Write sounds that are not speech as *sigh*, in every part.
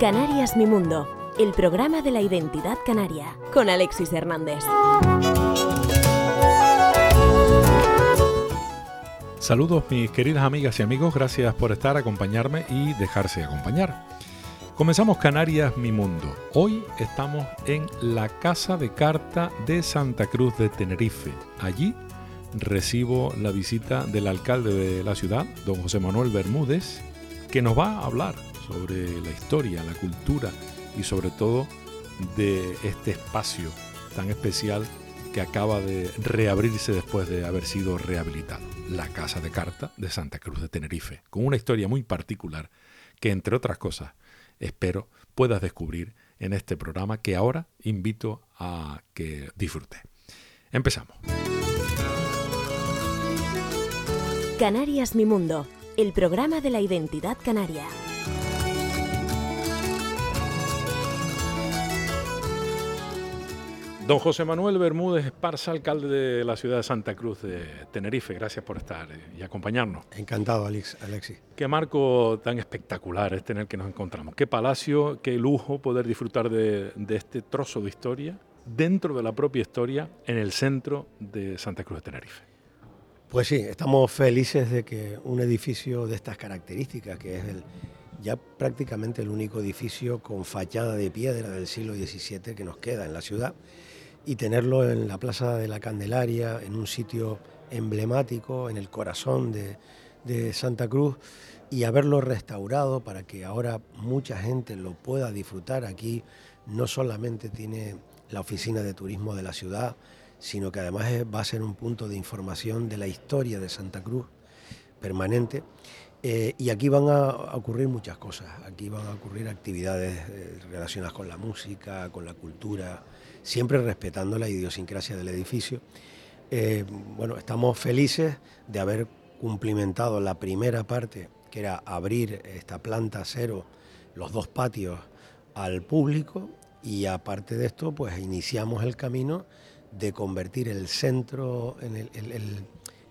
Canarias Mi Mundo, el programa de la identidad canaria, con Alexis Hernández. Saludos mis queridas amigas y amigos, gracias por estar, acompañarme y dejarse acompañar. Comenzamos Canarias Mi Mundo. Hoy estamos en la Casa de Carta de Santa Cruz de Tenerife. Allí recibo la visita del alcalde de la ciudad, don José Manuel Bermúdez, que nos va a hablar sobre la historia, la cultura y sobre todo de este espacio tan especial que acaba de reabrirse después de haber sido rehabilitado, la Casa de Carta de Santa Cruz de Tenerife, con una historia muy particular que, entre otras cosas, espero puedas descubrir en este programa que ahora invito a que disfrute. Empezamos. Canarias Mi Mundo, el programa de la identidad canaria. Don José Manuel Bermúdez Esparza, alcalde de la ciudad de Santa Cruz de Tenerife, gracias por estar y acompañarnos. Encantado, Alex, Alexis. Qué marco tan espectacular este en el que nos encontramos. Qué palacio, qué lujo poder disfrutar de, de este trozo de historia dentro de la propia historia en el centro de Santa Cruz de Tenerife. Pues sí, estamos felices de que un edificio de estas características, que es el, ya prácticamente el único edificio con fachada de piedra del siglo XVII que nos queda en la ciudad, y tenerlo en la Plaza de la Candelaria, en un sitio emblemático, en el corazón de, Santa Cruz, y haberlo restaurado para que ahora mucha gente lo pueda disfrutar. Aquí no solamente tiene la oficina de turismo de la ciudad, sino que además va a ser un punto de información de la historia de Santa Cruz permanente. Eh, y aquí van a ocurrir muchas cosas, aquí van a ocurrir actividades eh, relacionadas con la música, con la cultura, siempre respetando la idiosincrasia del edificio. Eh, bueno, estamos felices de haber cumplimentado la primera parte, que era abrir esta planta cero, los dos patios al público y aparte de esto, pues iniciamos el camino de convertir el centro, en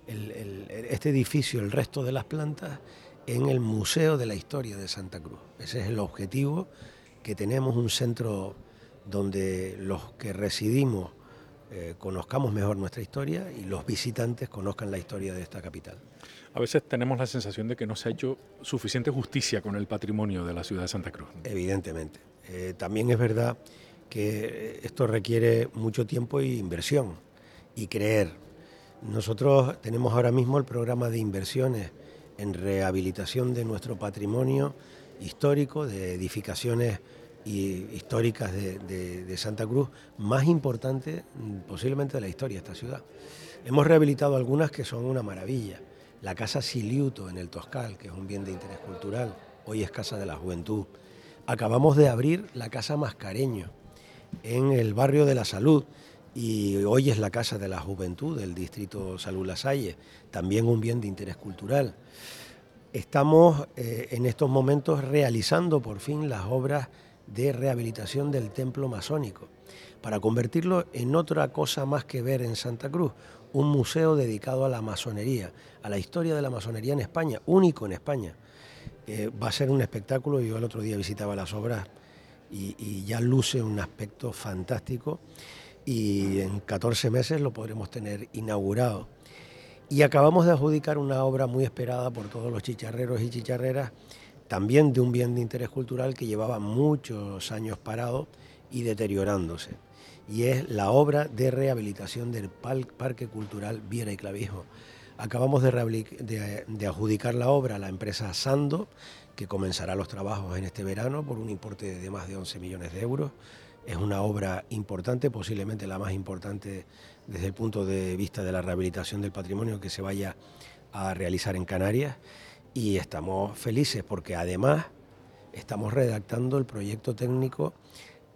este edificio, el resto de las plantas, en el Museo de la Historia de Santa Cruz. Ese es el objetivo, que tenemos un centro donde los que residimos eh, conozcamos mejor nuestra historia y los visitantes conozcan la historia de esta capital. A veces tenemos la sensación de que no se ha hecho suficiente justicia con el patrimonio de la ciudad de Santa Cruz. Evidentemente. Eh, también es verdad que esto requiere mucho tiempo y inversión y creer. Nosotros tenemos ahora mismo el programa de inversiones en rehabilitación de nuestro patrimonio histórico, de edificaciones y históricas de, Santa Cruz más importante mm, posiblemente de la historia de esta ciudad. Hemos rehabilitado algunas que son una maravilla. La Casa Siliuto en el Toscal, que es un bien de interés cultural, hoy es Casa de la Juventud. Acabamos de abrir la Casa Mascareño en el barrio de la Salud y hoy es la Casa de la Juventud del distrito Salud Lasalle, también un bien de interés cultural. Estamos eh, en estos momentos realizando por fin las obras de rehabilitación del templo masónico, para convertirlo en otra cosa más que ver en Santa Cruz, un museo dedicado a la masonería, a la historia de la masonería en España, único en España. va a ser un espectáculo, yo el otro día visitaba las obras y, ya luce un aspecto fantástico y en 14 meses lo podremos tener inaugurado. Y acabamos de adjudicar una obra muy esperada por todos los chicharreros y chicharreras también de un bien de interés cultural que llevaba muchos años parado y deteriorándose. Y es la obra de rehabilitación del Parque Cultural Viera y Clavijo. Acabamos de, adjudicar la obra a la empresa Sando, que comenzará los trabajos en este verano por un importe de más de 11 millones de euros. Es una obra importante, posiblemente la más importante desde el punto de vista de la rehabilitación del patrimonio que se vaya a realizar en Canarias y estamos felices porque además estamos redactando el proyecto técnico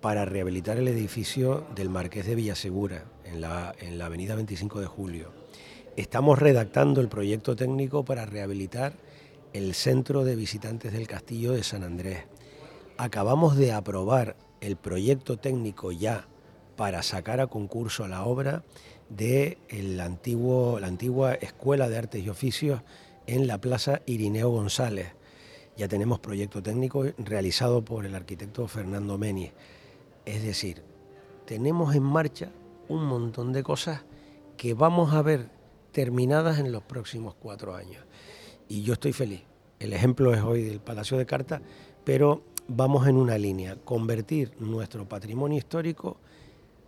para rehabilitar el edificio del Marqués de Villasegura en la, en la avenida 25 de Julio. Estamos redactando el proyecto técnico para rehabilitar el centro de visitantes del Castillo de San Andrés. Acabamos de aprobar el proyecto técnico ya para sacar a concurso la obra de el antiguo, la antigua Escuela de Artes y Oficios en la Plaza Irineo González. Ya tenemos proyecto técnico realizado por el arquitecto Fernando Meni. Es decir, tenemos en marcha un montón de cosas que vamos a ver terminadas en los próximos cuatro años. Y yo estoy feliz. El ejemplo es hoy del Palacio de Carta, pero vamos en una línea, convertir nuestro patrimonio histórico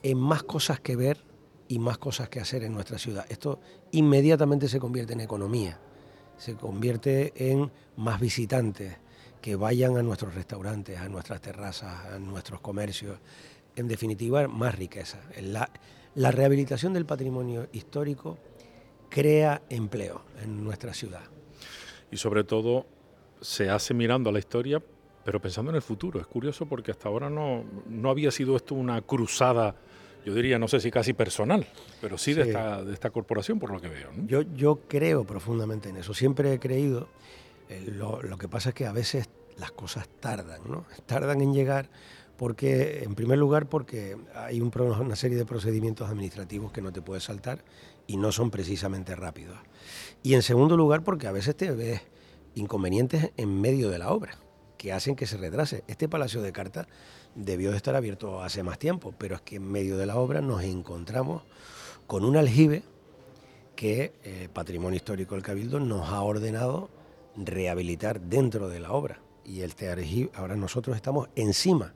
en más cosas que ver y más cosas que hacer en nuestra ciudad. Esto inmediatamente se convierte en economía, se convierte en más visitantes que vayan a nuestros restaurantes, a nuestras terrazas, a nuestros comercios. En definitiva, más riqueza. La, rehabilitación del patrimonio histórico crea empleo en nuestra ciudad. Y sobre todo se hace mirando a la historia, pero pensando en el futuro. Es curioso porque hasta ahora no, no había sido esto una cruzada yo diría, no sé si casi personal, pero sí, De, esta, de esta corporación por lo que veo. Yo, yo creo profundamente en eso, siempre he creído, eh, lo, lo, que pasa es que a veces las cosas tardan, ¿no? Tardan en llegar porque, en primer lugar, porque hay un, una serie de procedimientos administrativos que no te puedes saltar y no son precisamente rápidos. Y en segundo lugar, porque a veces te ves inconvenientes en medio de la obra que hacen que se retrase. Este Palacio de Carta debió de estar abierto hace más tiempo, pero es que en medio de la obra nos encontramos con un aljibe que el eh, Patrimonio Histórico del Cabildo nos ha ordenado rehabilitar dentro de la obra. Y este aljibe, ahora nosotros estamos encima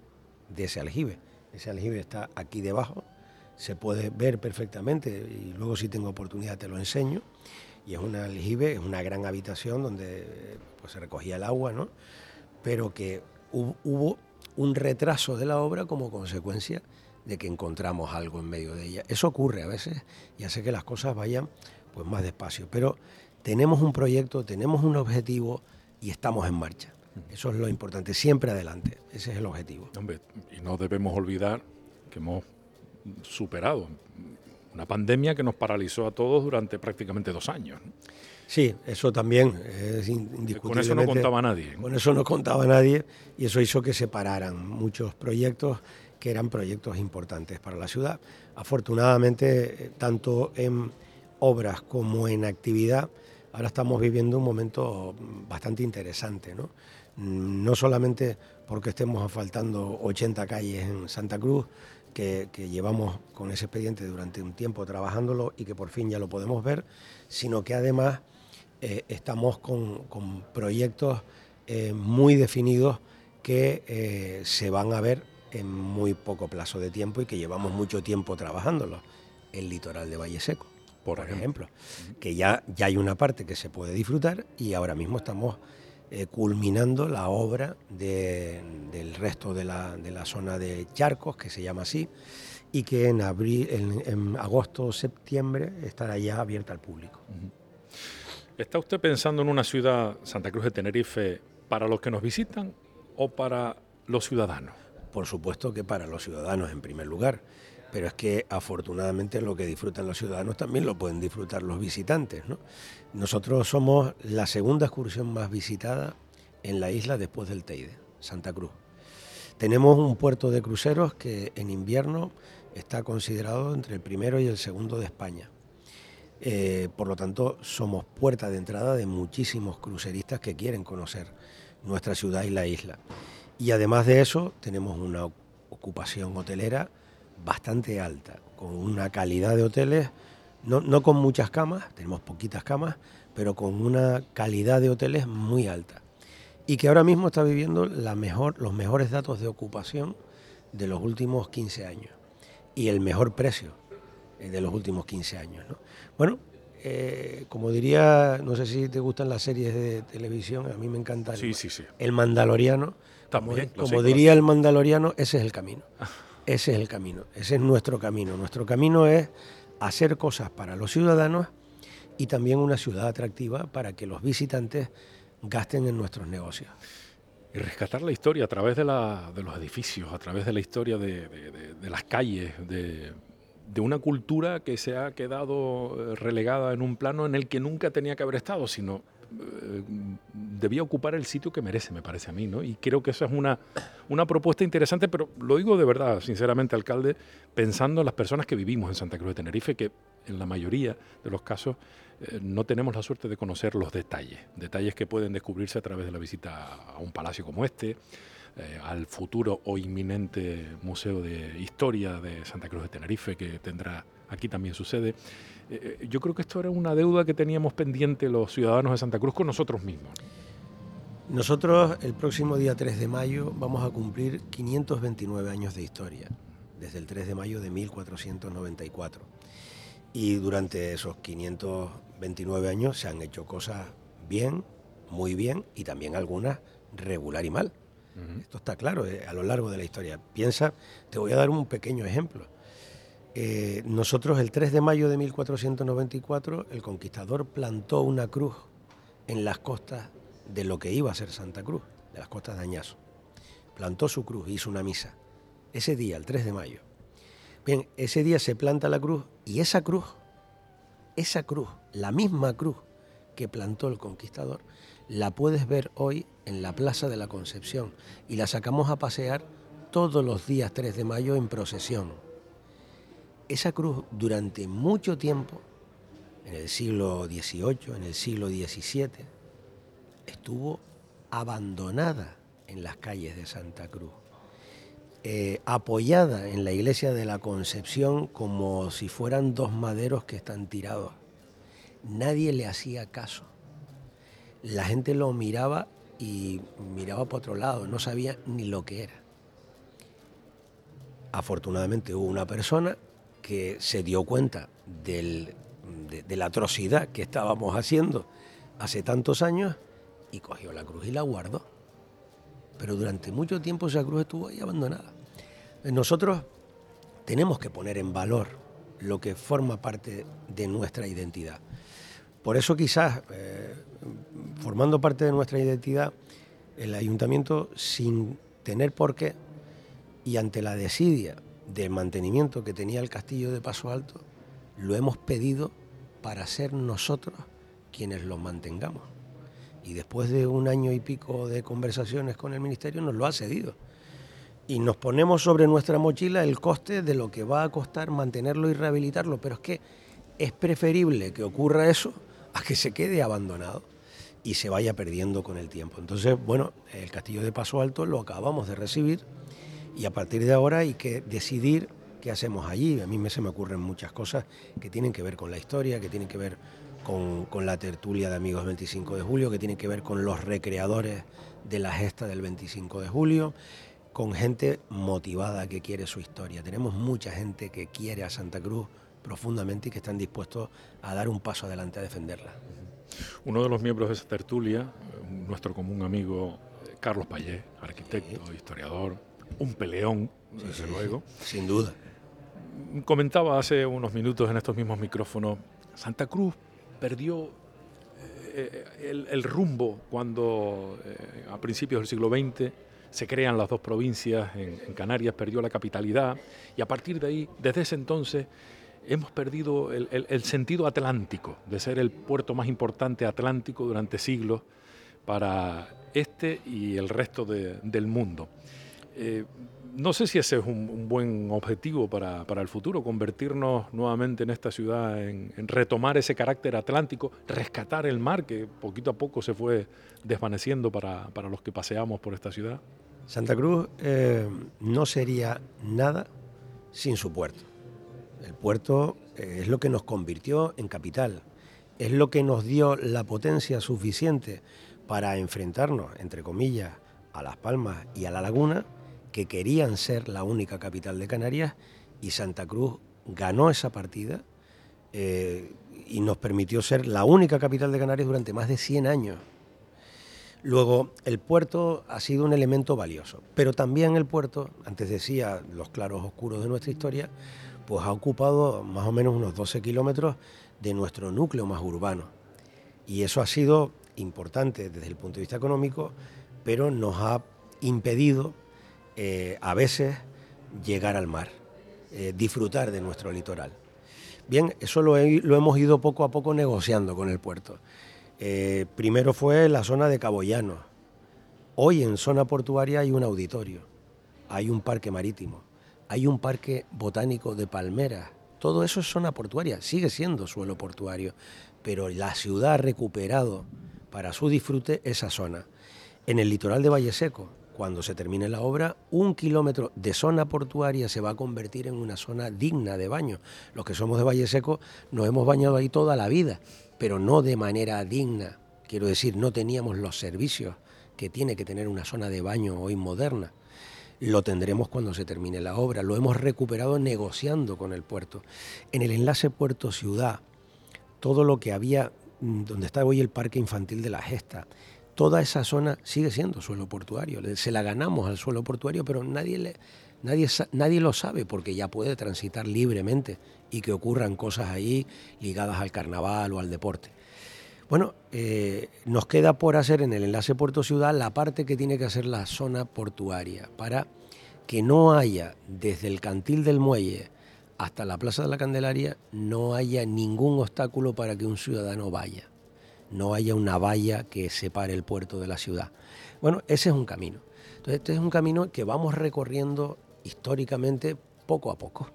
de ese aljibe. Ese aljibe está aquí debajo, se puede ver perfectamente y luego si tengo oportunidad te lo enseño. Y es un aljibe, es una gran habitación donde pues, se recogía el agua, ¿no? Pero que hubo un retraso de la obra como consecuencia de que encontramos algo en medio de ella. Eso ocurre a veces y hace que las cosas vayan pues más despacio, pero tenemos un proyecto, tenemos un objetivo y estamos en marcha. Eso es lo importante, siempre adelante, ese es el objetivo. y no debemos olvidar que hemos superado una pandemia que nos paralizó a todos durante prácticamente dos años. Sí, eso también es indiscutible. Con eso no contaba nadie. Con eso no contaba nadie y eso hizo que se pararan muchos proyectos que eran proyectos importantes para la ciudad. Afortunadamente, eh, tanto en obras como en actividad, ahora estamos viviendo un momento bastante interesante, ¿no? Mm, no solamente porque estemos asfaltando 80 calles en Santa Cruz, que, que, llevamos con ese expediente durante un tiempo trabajándolo y que por fin ya lo podemos ver, sino que además eh, estamos con, proyectos eh, muy definidos que eh, se van a ver en muy poco plazo de tiempo y que llevamos mucho tiempo trabajándolos. El litoral de Valle Seco, por, ejemplo, que ya, ya hay una parte que se puede disfrutar y ahora mismo estamos culminando la obra del resto de la, de la, zona de Charcos, que se llama así, y que en, abril, en, agosto o septiembre estará ya abierta al público. ¿Está usted pensando en una ciudad, Santa Cruz de Tenerife, para los que nos visitan o para los ciudadanos? Por supuesto que para los ciudadanos en primer lugar, pero es que afortunadamente lo que disfrutan los ciudadanos también lo pueden disfrutar los visitantes. Nosotros somos la segunda excursión más visitada en la isla después del Teide, Santa Cruz. Tenemos un puerto de cruceros que en invierno está considerado entre el primero y el segundo de España. Eh, por lo tanto, somos puerta de entrada de muchísimos cruceristas que quieren conocer nuestra ciudad y la isla. Y además de eso, tenemos una ocupación hotelera bastante alta, con una calidad de hoteles, no, no con muchas camas, tenemos poquitas camas, pero con una calidad de hoteles muy alta. Y que ahora mismo está viviendo los mejores datos de ocupación de los últimos 15 años y el mejor precio eh, de los últimos 15 años. Bueno, eh, como diría, no sé si te gustan las series de televisión, a mí me encanta el, el Mandaloriano. También, como, diría el Mandaloriano, ese es el camino. Ese es el camino, ese es nuestro camino. Nuestro camino es hacer cosas para los ciudadanos y también una ciudad atractiva para que los visitantes gasten en nuestros negocios. Y rescatar la historia a través de, la, de los edificios, a través de la historia de, de las calles, de, de una cultura que se ha quedado eh, relegada en un plano en el que nunca tenía que haber estado, sino eh, debía ocupar el sitio que merece, me parece a mí, ¿no? Y creo que esa es una, una propuesta interesante, pero lo digo de verdad, sinceramente, alcalde, pensando en las personas que vivimos en Santa Cruz de Tenerife, que en la mayoría de los casos eh, no tenemos la suerte de conocer los detalles, detalles que pueden descubrirse a través de la visita a un palacio como este, eh, al futuro o inminente Museo de Historia de Santa Cruz de Tenerife, que tendrá aquí también su sede. Eh, yo creo que esto era una deuda que teníamos pendiente los ciudadanos de Santa Cruz con nosotros mismos. Nosotros el próximo día 3 de mayo vamos a cumplir 529 años de historia, desde el 3 de mayo de 1494. Y durante esos 529 años se han hecho cosas bien, muy bien y también algunas regular y mal. Esto está claro eh, a lo largo de la historia. Piensa, te voy a dar un pequeño ejemplo. Eh, nosotros el 3 de mayo de 1494 el conquistador plantó una cruz en las costas de lo que iba a ser Santa Cruz, de las costas de Añazo. Plantó su cruz, hizo una misa. Ese día, el 3 de mayo. Bien, ese día se planta la cruz y esa cruz, esa cruz, la misma cruz que plantó el conquistador, la puedes ver hoy en la Plaza de la Concepción y la sacamos a pasear todos los días 3 de mayo en procesión esa cruz durante mucho tiempo, en el siglo XVIII, en el siglo XVII, estuvo abandonada en las calles de Santa Cruz, eh, apoyada en la iglesia de la Concepción como si fueran dos maderos que están tirados. Nadie le hacía caso. La gente lo miraba y miraba para otro lado, no sabía ni lo que era. Afortunadamente hubo una persona que se dio cuenta de, la atrocidad que estábamos haciendo hace tantos años y cogió la cruz y la guardó. Pero durante mucho tiempo esa cruz estuvo ahí abandonada. Nosotros tenemos que poner en valor lo que forma parte de nuestra identidad. Por eso quizás, eh, formando parte de nuestra identidad, el ayuntamiento, sin tener por qué, y ante la desidia del mantenimiento que tenía el castillo de Paso Alto, lo hemos pedido para ser nosotros quienes lo mantengamos. Y después de un año y pico de conversaciones con el Ministerio nos lo ha cedido. Y nos ponemos sobre nuestra mochila el coste de lo que va a costar mantenerlo y rehabilitarlo. Pero es que es preferible que ocurra eso a que se quede abandonado y se vaya perdiendo con el tiempo. Entonces, bueno, el castillo de Paso Alto lo acabamos de recibir y a partir de ahora hay que decidir qué hacemos allí. A mí me, se me ocurren muchas cosas que tienen que ver con la historia, que tienen que ver con, la tertulia de Amigos 25 de Julio, que tienen que ver con los recreadores de la gesta del 25 de julio, con gente motivada que quiere su historia. Tenemos mucha gente que quiere a Santa Cruz profundamente y que están dispuestos a dar un paso adelante a defenderla. Uno de los miembros de esa tertulia, nuestro común amigo eh, Carlos Payé, arquitecto, historiador, un peleón, desde luego. Sin duda. Comentaba hace unos minutos en estos mismos micrófonos, Santa Cruz perdió eh, el, rumbo cuando eh, a principios del siglo XX se crean las dos provincias en, Canarias, perdió la capitalidad y a partir de ahí, desde ese entonces, hemos perdido el, sentido atlántico, de ser el puerto más importante atlántico durante siglos para este y el resto del mundo. Eh, no sé si ese es un, buen objetivo para, el futuro, convertirnos nuevamente en esta ciudad, en, retomar ese carácter atlántico, rescatar el mar que poquito a poco se fue desvaneciendo para, los que paseamos por esta ciudad. Santa Cruz eh, no sería nada sin su puerto. El puerto eh, es lo que nos convirtió en capital, es lo que nos dio la potencia suficiente para enfrentarnos, entre comillas, a Las Palmas y a La Laguna que querían ser la única capital de Canarias y Santa Cruz ganó esa partida eh, y nos permitió ser la única capital de Canarias durante más de 100 años. Luego, el puerto ha sido un elemento valioso, pero también el puerto, antes decía los claros oscuros de nuestra historia, pues ha ocupado más o menos unos 12 kilómetros de nuestro núcleo más urbano. Y eso ha sido importante desde el punto de vista económico, pero nos ha impedido eh, a veces llegar al mar, eh, disfrutar de nuestro litoral. Bien, eso lo, hemos ido poco a poco negociando con el puerto. Eh, primero fue la zona de Caboyano. Hoy en zona portuaria hay un auditorio, hay un parque marítimo, hay un parque botánico de palmeras. Todo eso es zona portuaria, sigue siendo suelo portuario, pero la ciudad ha recuperado para su disfrute esa zona. En el litoral de Valle Seco, cuando se termine la obra, un kilómetro de zona portuaria se va a convertir en una zona digna de baño. Los que somos de Valle Seco nos hemos bañado ahí toda la vida, pero no de manera digna. Quiero decir, no teníamos los servicios que tiene que tener una zona de baño hoy moderna. Lo tendremos cuando se termine la obra. Lo hemos recuperado negociando con el puerto. En el enlace puerto-ciudad, todo lo que había, mm, donde está hoy el parque infantil de la Gesta, toda esa zona sigue siendo suelo portuario. Se la ganamos al suelo portuario, pero nadie, nadie, nadie lo sabe porque ya puede transitar libremente y que ocurran cosas ahí ligadas al carnaval o al deporte. Bueno, eh, nos queda por hacer en el enlace puerto-ciudad la parte que tiene que hacer la zona portuaria para que no haya desde el cantil del muelle hasta la Plaza de la Candelaria, no haya ningún obstáculo para que un ciudadano vaya no haya una valla que separe el puerto de la ciudad. Bueno, ese es un camino. Entonces, este es un camino que vamos recorriendo históricamente poco a poco.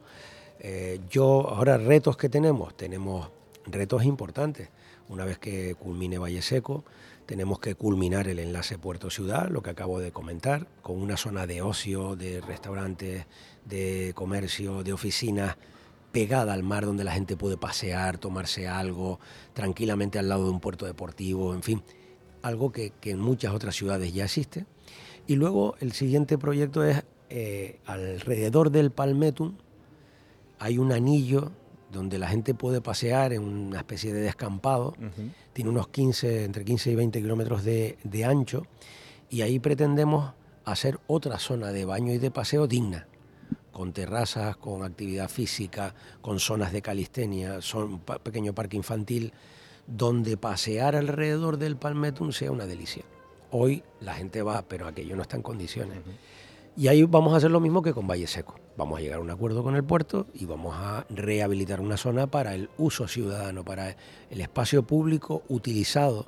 Eh, yo, ahora retos que tenemos, tenemos retos importantes. Una vez que culmine Valle Seco, tenemos que culminar el enlace puerto-ciudad, lo que acabo de comentar, con una zona de ocio, de restaurantes, de comercio, de oficinas pegada al mar donde la gente puede pasear, tomarse algo tranquilamente al lado de un puerto deportivo, en fin, algo que, en muchas otras ciudades ya existe. Y luego el siguiente proyecto es eh, alrededor del Palmetum hay un anillo donde la gente puede pasear en una especie de descampado, tiene unos 15, entre 15 y 20 kilómetros de, de ancho, y ahí pretendemos hacer otra zona de baño y de paseo digna con terrazas, con actividad física, con zonas de calistenia, son un pequeño parque infantil, donde pasear alrededor del Palmetum sea una delicia. Hoy la gente va, pero aquello no está en condiciones. Y ahí vamos a hacer lo mismo que con Valle Seco. Vamos a llegar a un acuerdo con el puerto y vamos a rehabilitar una zona para el uso ciudadano, para el espacio público utilizado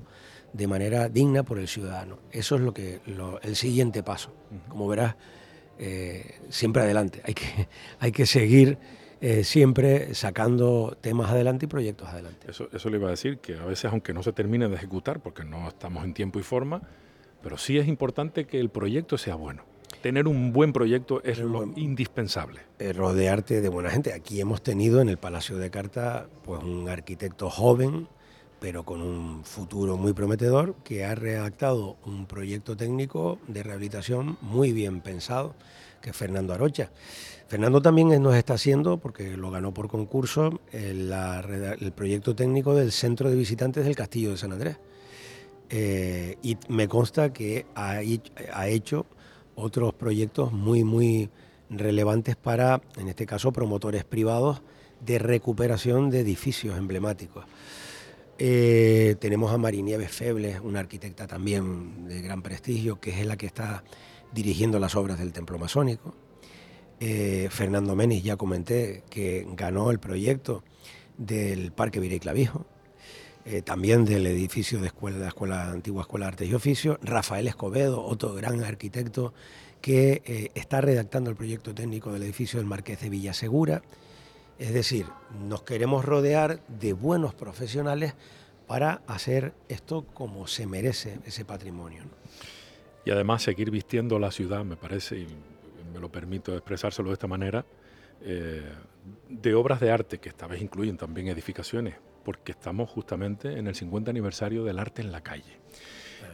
de manera digna por el ciudadano. Eso es lo que el siguiente paso. Como verás, eh, siempre adelante. Hay que, *laughs* hay que seguir eh, siempre sacando temas adelante y proyectos adelante. Eso, eso le iba a decir, que a veces aunque no se termine de ejecutar, porque no estamos en tiempo y forma, pero sí es importante que el proyecto sea bueno. Tener un buen proyecto es lo indispensable. Eh, rodearte de buena gente. Aquí hemos tenido en el Palacio de Carta pues, un arquitecto joven, pero con un futuro muy prometedor, que ha redactado un proyecto técnico de rehabilitación muy bien pensado, que es Fernando Arocha. Fernando también nos está haciendo, porque lo ganó por concurso, el, proyecto técnico del Centro de Visitantes del Castillo de San Andrés. Eh, y me consta que ha, ha hecho otros proyectos muy, muy relevantes para, en este caso, promotores privados de recuperación de edificios emblemáticos. Eh, tenemos a Marinieves Febles, una arquitecta también de gran prestigio, que es la que está dirigiendo las obras del templo masónico. Eh, Fernando Menis, ya comenté, que ganó el proyecto del Parque Virey Clavijo, eh, también del edificio de escuela, la escuela, antigua Escuela de Artes y Oficios. Rafael Escobedo, otro gran arquitecto, que está redactando el proyecto técnico del edificio del Marqués de Villasegura. Es decir, nos queremos rodear de buenos profesionales para hacer esto como se merece ese patrimonio. Y además seguir vistiendo la ciudad, me parece, y me lo permito expresárselo de esta manera, eh, de obras de arte, que esta vez incluyen también edificaciones, porque estamos justamente en el 50 aniversario del arte en la calle.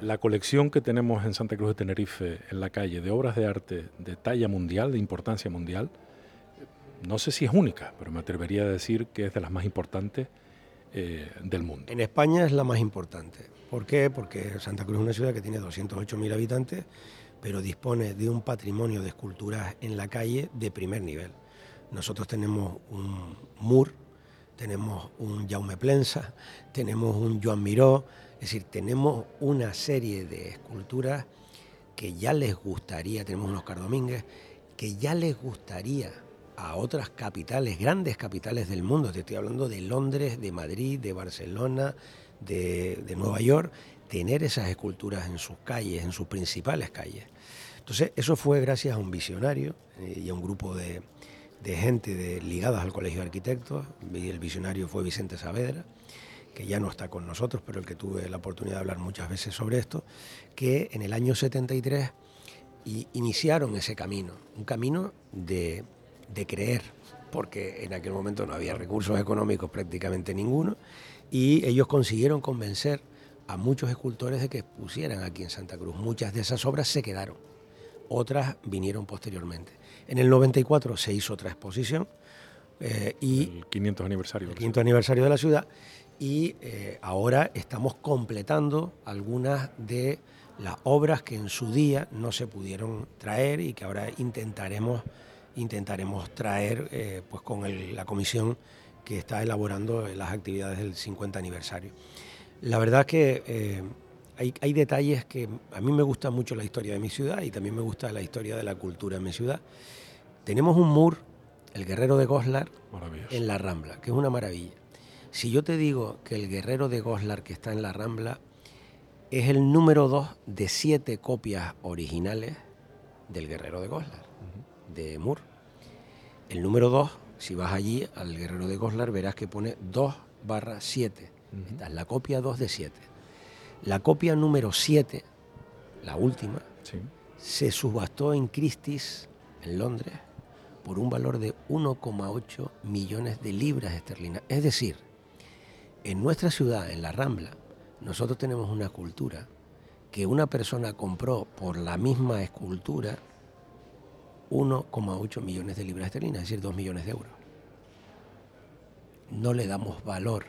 La colección que tenemos en Santa Cruz de Tenerife, en la calle, de obras de arte de talla mundial, de importancia mundial, no sé si es única, pero me atrevería a decir que es de las más importantes eh, del mundo. En España es la más importante. ¿Por qué? Porque Santa Cruz es una ciudad que tiene 208.000 habitantes, pero dispone de un patrimonio de esculturas en la calle de primer nivel. Nosotros tenemos un Mur, tenemos un Jaume Plensa, tenemos un Joan Miró, es decir, tenemos una serie de esculturas que ya les gustaría, tenemos unos Oscar Domínguez, que ya les gustaría a otras capitales, grandes capitales del mundo. Te estoy hablando de Londres, de Madrid, de Barcelona, de, de Nueva York, tener esas esculturas en sus calles, en sus principales calles. Entonces, eso fue gracias a un visionario eh, y a un grupo de, de gente de, ligadas al Colegio de Arquitectos. El visionario fue Vicente Saavedra, que ya no está con nosotros, pero el que tuve la oportunidad de hablar muchas veces sobre esto, que en el año 73 y iniciaron ese camino, un camino de, de creer, porque en aquel momento no había recursos económicos prácticamente ninguno, y ellos consiguieron convencer a muchos escultores de que pusieran aquí en Santa Cruz. Muchas de esas obras se quedaron, otras vinieron posteriormente. En el 94 se hizo otra exposición. Eh, y el 500 aniversario. El 500 aniversario de la ciudad. Y eh, ahora estamos completando algunas de las obras que en su día no se pudieron traer y que ahora intentaremos, intentaremos traer eh, pues con la comisión que está elaborando las actividades del 50 aniversario. La verdad es que hay, hay, detalles que a mí me gusta mucho la historia de mi ciudad y también me gusta la historia de la cultura en mi ciudad. Tenemos un mur, el guerrero de Goslar, en la Rambla, que es una maravilla. Si yo te digo que el guerrero de Goslar que está en la Rambla es el número dos de siete copias originales del guerrero de Goslar, de Mur. El número dos, si vas allí al guerrero de Goslar, verás que pone 2 barra 7. Esta es la copia 2 de 7. La copia número 7, la última, se subastó en Christie's, en Londres, por un valor de 1,8 millones de libras esterlinas. Es decir, en nuestra ciudad, en la Rambla, nosotros tenemos una cultura que una persona compró por la misma escultura 1,8 millones de libras esterlinas, es decir, 2 millones de euros. No le damos valor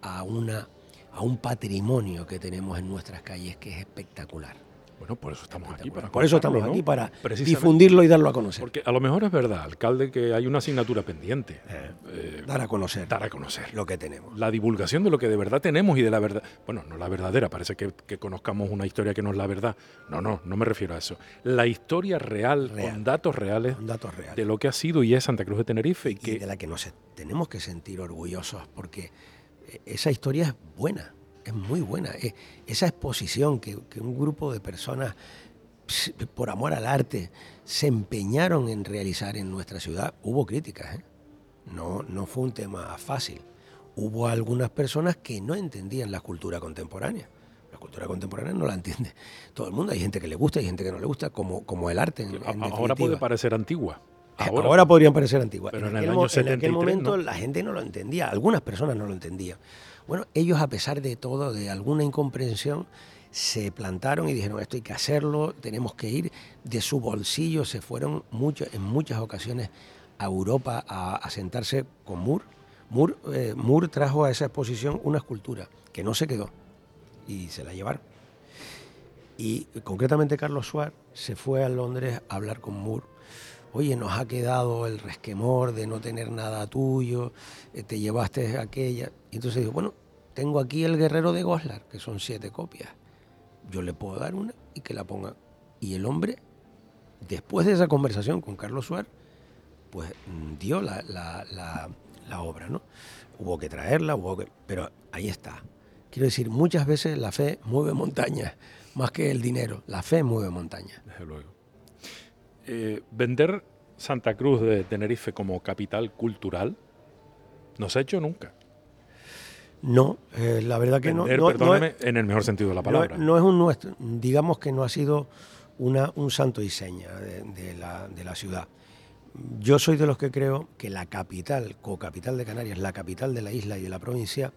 a, una, a un patrimonio que tenemos en nuestras calles que es espectacular. Bueno, por eso estamos aquí. Para por eso estamos aquí, para difundirlo y darlo a conocer. Porque a lo mejor es verdad, alcalde, que hay una asignatura pendiente. Eh, eh, dar a conocer. Dar a conocer. Lo que tenemos. La divulgación de lo que de verdad tenemos y de la verdad. Bueno, no la verdadera, parece que, conozcamos una historia que no es la verdad. No, no, no me refiero a eso. La historia real, con datos reales. datos reales. De lo que ha sido y es Santa Cruz de Tenerife. Y, que, de la que nos tenemos que sentir orgullosos, porque esa historia es buena es muy buena. Eh, esa exposición que, un grupo de personas, por amor al arte, se empeñaron en realizar en nuestra ciudad, hubo críticas. ¿eh? No, no fue un tema fácil. Hubo algunas personas que no entendían la cultura contemporánea. La cultura contemporánea no la entiende todo el mundo. Hay gente que le gusta y gente que no le gusta, como, como el arte. Ahora puede parecer antigua. Eh, ahora, podrían parecer antiguas. Pero en, aquel, en aquel momento la gente no lo entendía, algunas personas no lo entendían. Bueno, ellos a pesar de todo, de alguna incomprensión, se plantaron y dijeron esto hay que hacerlo, tenemos que ir. De su bolsillo se fueron mucho, en muchas ocasiones a Europa a, sentarse con Moore. Eh, Moore, trajo a esa exposición una escultura que no se quedó y se la llevaron. Y concretamente Carlos Suárez se fue a Londres a hablar con Moore. Oye, nos ha quedado el resquemor de no tener nada tuyo, eh, te llevaste aquella. Y entonces dijo, bueno, tengo aquí el guerrero de Goslar, que son siete copias. Yo le puedo dar una y que la ponga. Y el hombre, después de esa conversación con Carlos Suárez, pues mm, dio la, obra, ¿no? Hubo que traerla, hubo que... Pero ahí está. Quiero decir, muchas veces la fe mueve montañas, más que el dinero. La fe mueve montañas. Desde luego. Eh, vender Santa Cruz de Tenerife como capital cultural no se ha hecho nunca. No, eh, la verdad que no, Perdóneme, en el mejor sentido de la palabra. No, es un nuestro, digamos que no ha sido una, un santo y seña de, la, de la ciudad. Yo soy de los que creo que la capital, co-capital de Canarias, la capital de la isla y de la provincia,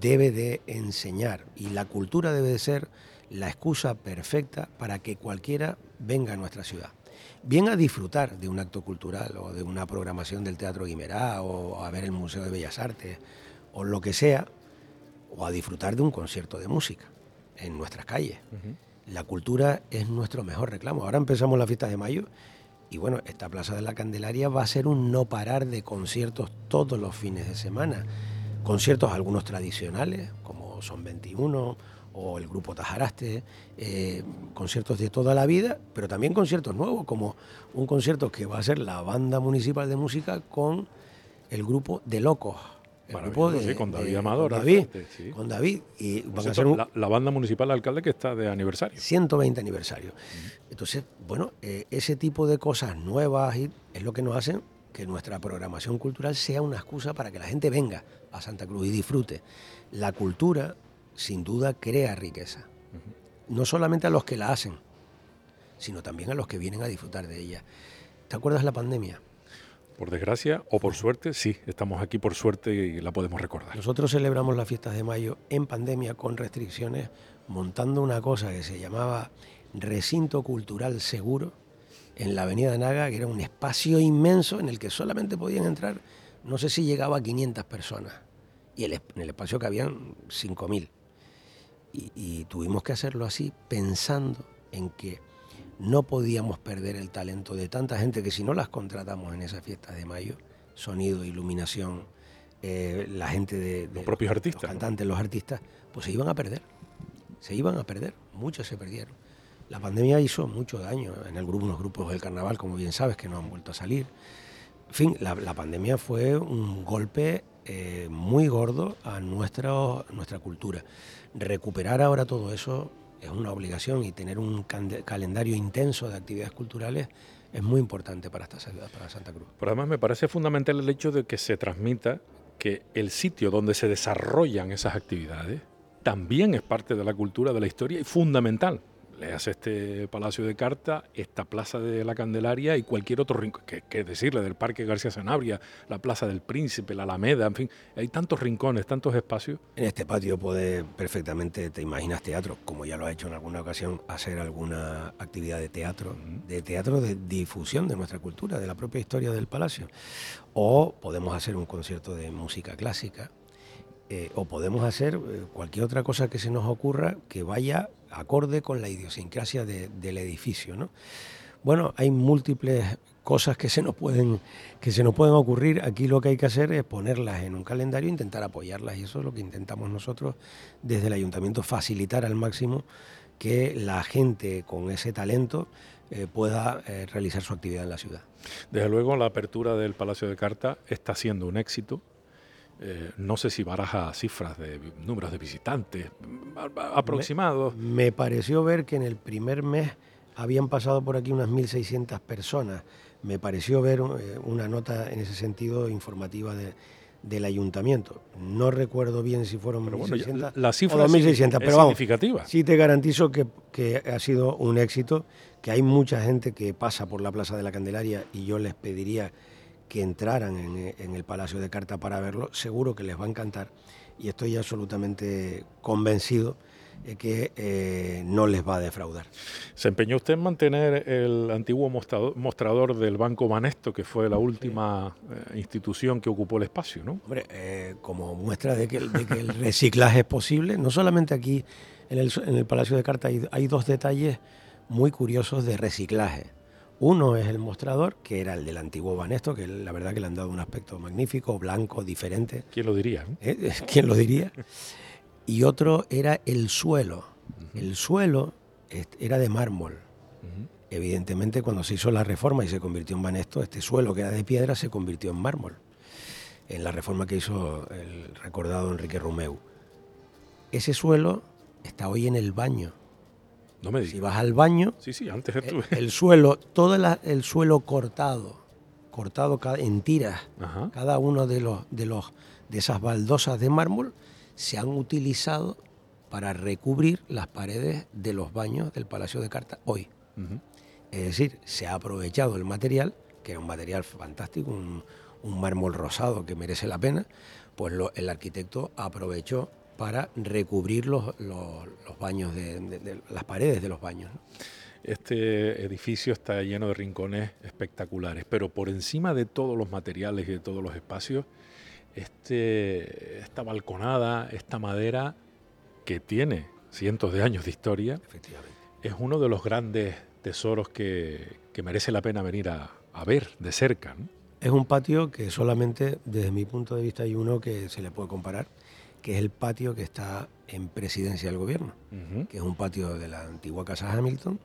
debe de enseñar y la cultura debe de ser la excusa perfecta para que cualquiera venga a nuestra ciudad bien a disfrutar de un acto cultural o de una programación del Teatro Guimerá o a ver el Museo de Bellas Artes o lo que sea, o a disfrutar de un concierto de música en nuestras calles. La cultura es nuestro mejor reclamo. Ahora empezamos las fiestas de mayo y bueno, esta Plaza de la Candelaria va a ser un no parar de conciertos todos los fines de semana. Conciertos algunos tradicionales, como Son 21 o el grupo Tajaraste, eh, conciertos de toda la vida, pero también conciertos nuevos, como un concierto que va a ser la banda municipal de música con el grupo de Locos, sí, con David Amador. Con David, con David. Y van a ser la, banda municipal alcalde que está de aniversario. 120 aniversario. Entonces, bueno, eh, ese tipo de cosas nuevas es lo que nos hacen que nuestra programación cultural sea una excusa para que la gente venga a Santa Cruz y disfrute. La cultura, sin duda, crea riqueza. No solamente a los que la hacen, sino también a los que vienen a disfrutar de ella. ¿Te acuerdas de la pandemia? Por desgracia o por suerte, sí, estamos aquí por suerte y la podemos recordar. Nosotros celebramos las fiestas de mayo en pandemia con restricciones, montando una cosa que se llamaba Recinto Cultural Seguro en la Avenida Naga, que era un espacio inmenso en el que solamente podían entrar, no sé si llegaba a 500 personas, y en el espacio cabían 5.000. Y, y tuvimos que hacerlo así pensando en que no podíamos perder el talento de tanta gente que si no las contratamos en esas fiestas de mayo, sonido, iluminación, eh, la gente de, los propios artistas, los cantantes, los artistas, pues se iban a perder, se iban a perder, muchos se perdieron. La pandemia hizo mucho daño en el grupo, unos grupos del carnaval, como bien sabes, que no han vuelto a salir. En fin, la, pandemia fue un golpe eh, muy gordo a nuestra cultura. Recuperar ahora todo eso es una obligación y tener un calendario intenso de actividades culturales es muy importante para esta para Santa Cruz. Pero además me parece fundamental el hecho de que se transmita que el sitio donde se desarrollan esas actividades también es parte de la cultura, de la historia y fundamental le hace este Palacio de Carta, esta Plaza de la Candelaria y cualquier otro rincón, que, decirle, del Parque García Sanabria, la Plaza del Príncipe, la Alameda, en fin, hay tantos rincones, tantos espacios. En este patio puede perfectamente, te imaginas teatro, como ya lo ha hecho en alguna ocasión, hacer alguna actividad de teatro, de teatro de difusión de nuestra cultura, de la propia historia del palacio. O podemos hacer un concierto de música clásica, eh, o podemos hacer eh, cualquier otra cosa que se nos ocurra que vaya acorde con la idiosincrasia del edificio. ¿no? Bueno, hay múltiples cosas que se, nos pueden, que se nos pueden ocurrir. Aquí lo que hay que hacer es ponerlas en un calendario e intentar apoyarlas. Y eso es lo que intentamos nosotros desde el ayuntamiento, facilitar al máximo que la gente con ese talento eh, pueda realizar su actividad en la ciudad. Desde luego, la apertura del Palacio de Carta está siendo un éxito. Eh, no sé si baraja cifras de números de visitantes aproximados. Me, pareció ver que en el primer mes habían pasado por aquí unas 1.600 personas. Me pareció ver eh, una nota en ese sentido informativa del ayuntamiento. No recuerdo bien si fueron 1.600 la cifra o 2.600, pero vamos, significativa. Sí te garantizo que, que ha sido un éxito, que hay mucha gente que pasa por la Plaza de la Candelaria y yo les pediría que entraran en, el Palacio de Carta para verlo, seguro que les va a encantar y estoy absolutamente convencido de que eh, no les va a defraudar. ¿Se empeñó usted en mantener el antiguo mostrador, del Banco Banesto, que fue la última eh, institución que ocupó el espacio? ¿no? Hombre, eh, como muestra de que, el reciclaje es posible, no solamente aquí en el, Palacio de Carta hay dos detalles muy curiosos de reciclaje. Uno es el mostrador, que era el del antiguo Banesto, que la verdad que le han dado un aspecto magnífico, blanco, diferente. ¿Quién lo diría? ¿Eh? *laughs* ¿Quién lo diría? Y otro era el suelo. El suelo era de mármol. Evidentemente, cuando se hizo la reforma y se convirtió en Banesto, este suelo que era de piedra se convirtió en mármol. En la reforma que hizo el recordado Enrique Romeu. Ese suelo está hoy en el baño si vas al baño, sí, sí, antes el, suelo, todo el suelo cortado, cortado en tiras, cada uno de los, de los de esas baldosas de mármol se han utilizado para recubrir las paredes de los baños del Palacio de Carta hoy. Es decir, se ha aprovechado el material, que era un material fantástico, un, mármol rosado que merece la pena, pues el arquitecto aprovechó para recubrir los, baños, de, las paredes de los baños. Este edificio está lleno de rincones espectaculares, pero por encima de todos los materiales y de todos los espacios, este, esta balconada, esta madera que tiene cientos de años de historia, es uno de los grandes tesoros que, merece la pena venir a, ver de cerca. Es un patio que solamente desde mi punto de vista hay uno que se le puede comparar, que es el patio que está en presidencia del gobierno, que es un patio de la antigua Casa Hamilton,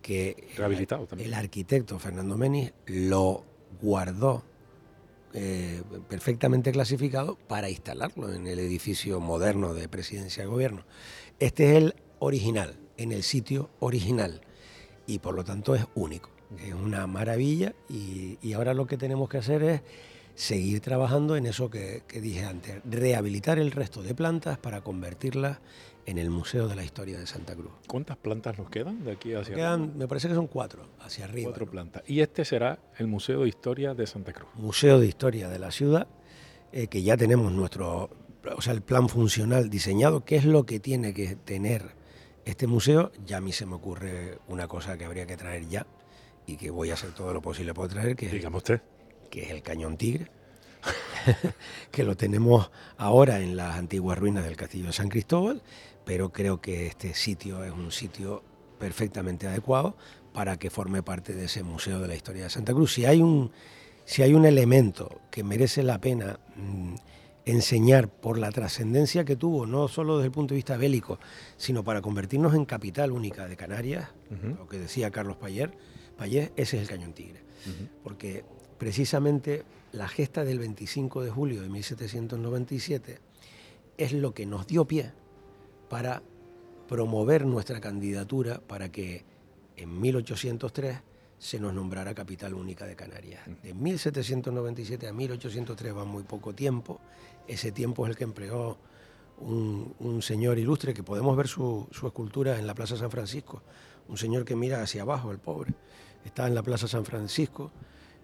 que Rehabilitado el, el arquitecto Fernando Menis lo guardó eh, perfectamente clasificado para instalarlo en el edificio moderno de presidencia de gobierno. Este es el original, en el sitio original, y por lo tanto es único. Es una maravilla y, y ahora lo que tenemos que hacer es seguir trabajando en eso que, dije antes, rehabilitar el resto de plantas para convertirlas en el Museo de la Historia de Santa Cruz. ¿Cuántas plantas nos quedan de aquí hacia quedan, arriba? Me parece que son cuatro, hacia arriba. Cuatro plantas. Y este será el Museo de Historia de Santa Cruz. Museo de Historia de la ciudad, eh, que ya tenemos nuestro, o sea, el plan funcional diseñado, qué es lo que tiene que tener este museo. Ya a mí se me ocurre una cosa que habría que traer ya y que voy a hacer todo lo posible por traer, que Dígame usted que es el Cañón Tigre, *laughs* que lo tenemos ahora en las antiguas ruinas del Castillo de San Cristóbal, pero creo que este sitio es un sitio perfectamente adecuado para que forme parte de ese Museo de la Historia de Santa Cruz. Si hay un, si hay un elemento que merece la pena mm, enseñar por la trascendencia que tuvo, no solo desde el punto de vista bélico, sino para convertirnos en capital única de Canarias, lo que decía Carlos Payer, Payés, ese es el Cañón Tigre. Porque precisamente la gesta del 25 de julio de 1797 es lo que nos dio pie para promover nuestra candidatura para que en 1803 se nos nombrara capital única de Canarias. De 1797 a 1803 va muy poco tiempo. Ese tiempo es el que empleó un, señor ilustre que podemos ver su, su, escultura en la Plaza San Francisco. Un señor que mira hacia abajo, el pobre. Está en la Plaza San Francisco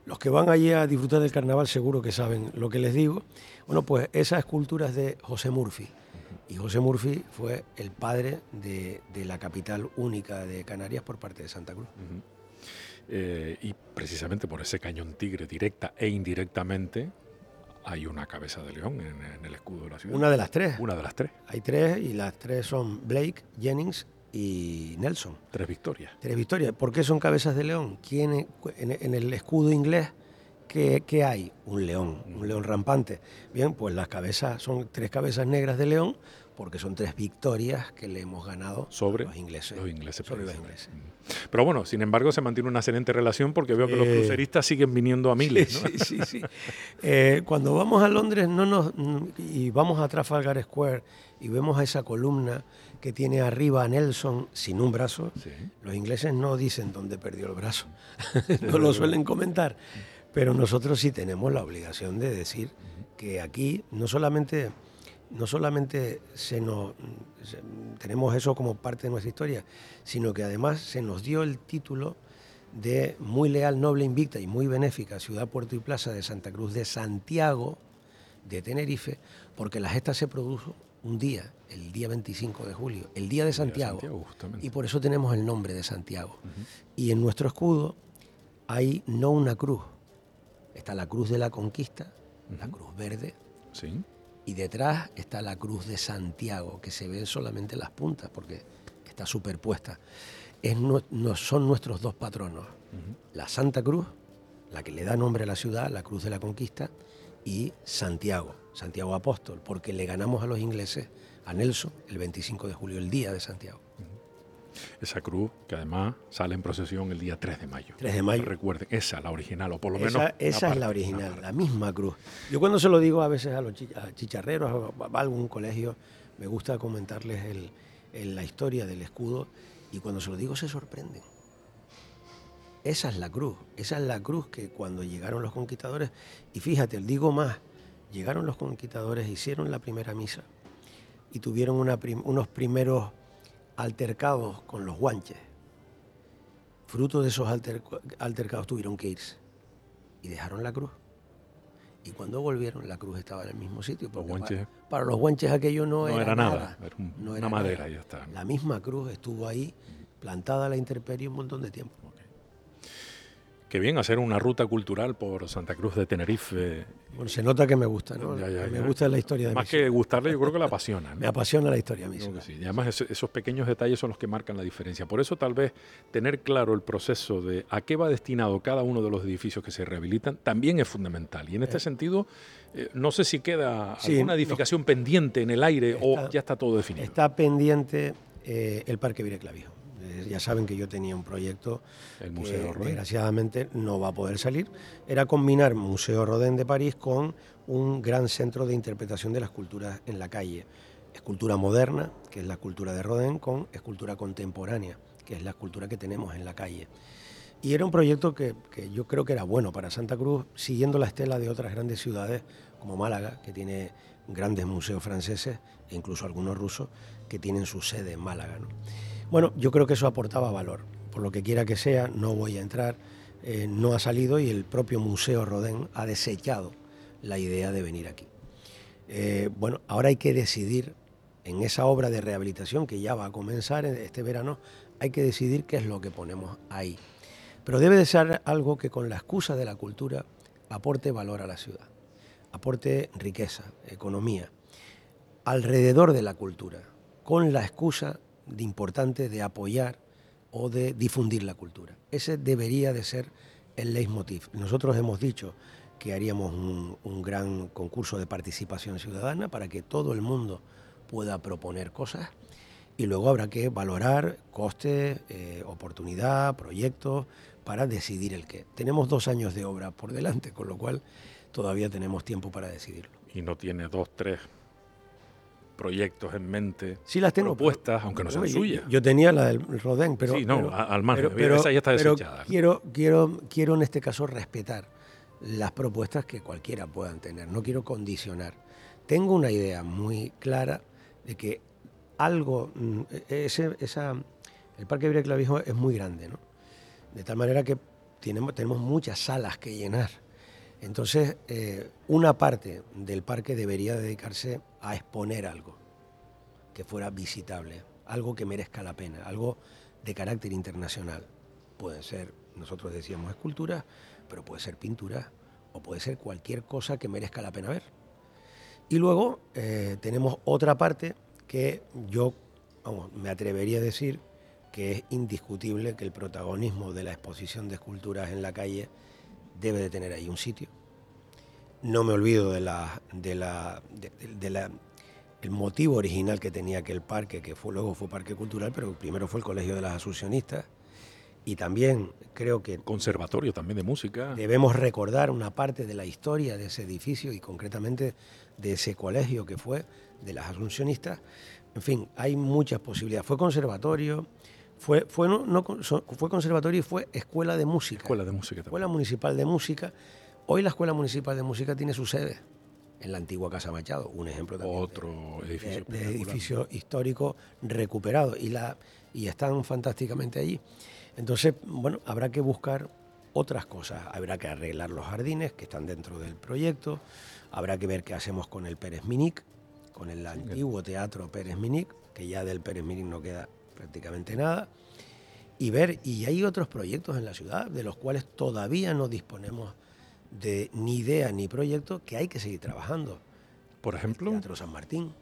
los que van allí a disfrutar del carnaval seguro que saben lo que les digo. Bueno, pues esa escultura es de José Murphy. Y José Murphy fue el padre de, la capital única de Canarias por parte de Santa Cruz. Eh, y precisamente por ese cañón tigre, directa e indirectamente, hay una cabeza de león en, en, el escudo de la ciudad. Una de las tres. Una de las tres. Hay tres y las tres son Blake, Jennings y Nelson. Tres victorias. Tres victorias. ¿Por qué son cabezas de león? ¿Quién, en, el escudo inglés, ¿qué, hay? Un león, un león rampante. Bien, pues las cabezas son tres cabezas negras de león porque son tres victorias que le hemos ganado sobre los ingleses. Los ingleses, sobre los ingleses. Pero bueno, sin embargo, se mantiene una excelente relación porque veo que los eh, cruceristas siguen viniendo a miles. Sí, sí, sí. Eh, cuando vamos a Londres no nos, y vamos a Trafalgar Square y vemos a esa columna que tiene arriba a Nelson sin un brazo, los ingleses no dicen dónde perdió el brazo, *laughs* no lo suelen comentar, pero nosotros sí tenemos la obligación de decir que aquí no solamente, no solamente se nos, tenemos eso como parte de nuestra historia, sino que además se nos dio el título de muy leal, noble, invicta y muy benéfica ciudad, puerto y plaza de Santa Cruz de Santiago de Tenerife, porque la gesta se produjo un día, el día 25 de julio, el día de Santiago, y por eso tenemos el nombre de Santiago. Y en nuestro escudo hay no una cruz, está la cruz de la conquista, la cruz verde, ¿Sí? y detrás está la cruz de Santiago, que se ven solamente las puntas porque está superpuesta. Es no, son nuestros dos patronos, la Santa Cruz, la que le da nombre a la ciudad, la cruz de la conquista, y Santiago Santiago Apóstol, porque le ganamos a los ingleses, a Nelson, el 25 de julio, el día de Santiago. Esa cruz que además sale en procesión el día 3 de mayo. 3 de mayo. Recuerden, esa, la original, o por lo menos. Esa, es la original, la misma cruz. Yo cuando se lo digo a veces a los chicharreros, a algún colegio, me gusta comentarles la historia del escudo y cuando se lo digo se sorprenden. Esa es la cruz, esa es la cruz que cuando llegaron los conquistadores, y fíjate, digo más, Llegaron los conquistadores, hicieron la primera misa y tuvieron unos primeros altercados con los guanches. Fruto de esos altercados tuvieron que irse y dejaron la cruz. Y cuando volvieron, la cruz estaba en el mismo sitio. para, los guanches aquello no, era, nada. Era una madera y ya está. La misma cruz estuvo ahí, plantada a la intemperie un montón de tiempo. Qué bien hacer una ruta cultural por Santa Cruz de Tenerife. Bueno, se nota que me gusta, ¿no? me gusta la historia de Más que gustarle, yo creo que la *laughs* apasiona. me apasiona la historia misma. Sí. Y además esos pequeños detalles son los que marcan la diferencia. Por eso tal vez tener claro el proceso de a qué va destinado cada uno de los edificios que se rehabilitan también es fundamental. Y en este eh. sentido, eh, no sé si queda alguna edificación pendiente en el aire o ya está todo definido. Está pendiente eh, el Parque Vireclavijo. Ya saben que yo tenía un proyecto el Museo que desgraciadamente no va a poder salir, era combinar Museo Rodin de París con un gran centro de interpretación de las culturas en la calle. Escultura moderna, que es la escultura de Rodin, con escultura contemporánea, que es la escultura que tenemos en la calle. Y era un proyecto que, que, yo creo que era bueno para Santa Cruz, siguiendo la estela de otras grandes ciudades como Málaga, que tiene grandes museos franceses e incluso algunos rusos que tienen su sede en Málaga. Bueno, yo creo que eso aportaba valor. Por lo que quiera que sea, no voy a entrar, eh, no ha salido y el propio Museo Rodin ha desechado la idea de venir aquí. Eh, bueno, ahora hay que decidir en esa obra de rehabilitación que ya va a comenzar este verano, hay que decidir qué es lo que ponemos ahí. Pero debe de ser algo que con la excusa de la cultura aporte valor a la ciudad, aporte riqueza, economía, alrededor de la cultura, con la excusa de importante de apoyar o de difundir la cultura. Ese debería de ser el leitmotiv. Nosotros hemos dicho que haríamos un, gran concurso de participación ciudadana para que todo el mundo pueda proponer cosas y luego habrá que valorar coste, eh, oportunidad, proyectos para decidir el qué. Tenemos dos años de obra por delante, con lo cual todavía tenemos tiempo para decidirlo. Y no tiene dos, tres proyectos en mente, sí las tengo, propuestas, aunque no sean suyas. Yo, tenía la del Rodén, pero... Sí, no, al margen, pero, esa ya está desechada. quiero, quiero, quiero en este caso respetar las propuestas que cualquiera puedan tener, no quiero condicionar. Tengo una idea muy clara de que algo, mm, ese, esa, el Parque Clavijo es muy grande, ¿no? De tal manera que tenemos, tenemos muchas salas que llenar. Entonces, eh, una parte del parque debería dedicarse a exponer algo que fuera visitable, algo que merezca la pena, algo de carácter internacional. Pueden ser, nosotros decíamos esculturas, pero puede ser pintura o puede ser cualquier cosa que merezca la pena ver. Y luego eh, tenemos otra parte que yo me atrevería a decir que es indiscutible que el protagonismo de la exposición de esculturas en la calle debe de tener ahí un sitio. No me olvido de la, de la, de, la el motivo original que tenía aquel parque, que fue, luego fue parque cultural, pero primero fue el Colegio de las Asuncionistas. Y también creo que... Conservatorio también de música. Debemos recordar una parte de la historia de ese edificio y concretamente de ese colegio que fue de las Asuncionistas. En fin, hay muchas posibilidades. Fue conservatorio, fue, fue, no, fue conservatorio y fue escuela de música. Escuela de música Escuela municipal de música. Hoy la escuela municipal de música tiene su sede en la antigua Casa Machado, un ejemplo también. Otro edificio. De, edificio histórico recuperado y, la, y están fantásticamente allí. Entonces, bueno, habrá que buscar otras cosas. Habrá que arreglar los jardines que están dentro del proyecto. Habrá que ver qué hacemos con el Pérez Minic, con el antiguo teatro Pérez Minic, que ya del Pérez Minic no queda prácticamente nada, y ver, y hay otros proyectos en la ciudad de los cuales todavía no disponemos de ni idea ni proyecto que hay que seguir trabajando. Por ejemplo. Teatro San Martín.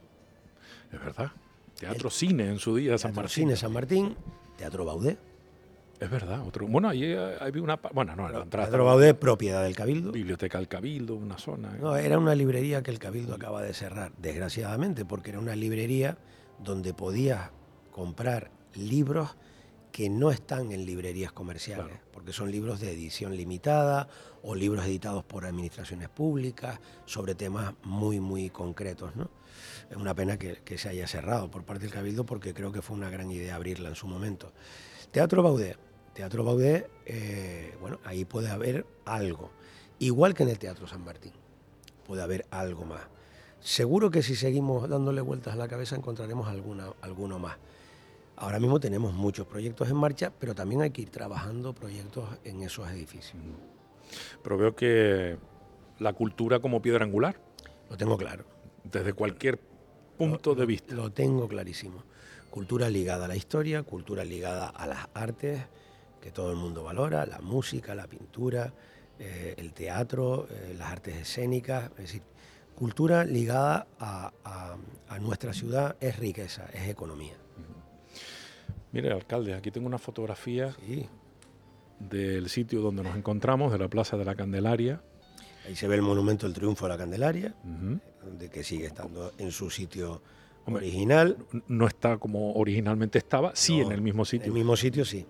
Es verdad. Teatro Cine en su día San Martín. Cine San Martín, Teatro Baudé. Es verdad, otro. Bueno, ahí había una. Bueno, no, la entrada. Teatro Baudé, propiedad del Cabildo. Biblioteca del Cabildo, una zona. No, era una librería que el Cabildo acaba de cerrar, desgraciadamente, porque era una librería donde podías comprar libros que no están en librerías comerciales, porque son libros de edición limitada o libros editados por administraciones públicas sobre temas muy, muy concretos. ¿no? Es una pena que, se haya cerrado por parte del Cabildo porque creo que fue una gran idea abrirla en su momento. Teatro Baudé. Teatro Baudé, eh, bueno, ahí puede haber algo. Igual que en el Teatro San Martín, puede haber algo más. Seguro que si seguimos dándole vueltas a la cabeza encontraremos alguna, alguno más. Ahora mismo tenemos muchos proyectos en marcha, pero también hay que ir trabajando proyectos en esos edificios. Pero veo que la cultura como piedra angular. Lo tengo claro. Desde cualquier punto de vista. Lo tengo clarísimo. Cultura ligada a la historia, cultura ligada a las artes, que todo el mundo valora, la música, la pintura, eh, el teatro, eh, las artes escénicas. Es decir, cultura ligada a, a nuestra ciudad es riqueza, es economía. Mire, alcalde, aquí tengo una fotografía del sitio donde nos encontramos, de la Plaza de la Candelaria. Ahí se ve el monumento del triunfo de la Candelaria, que sigue estando en su sitio original. No está como originalmente estaba, sí en el mismo sitio. En el mismo sitio sí.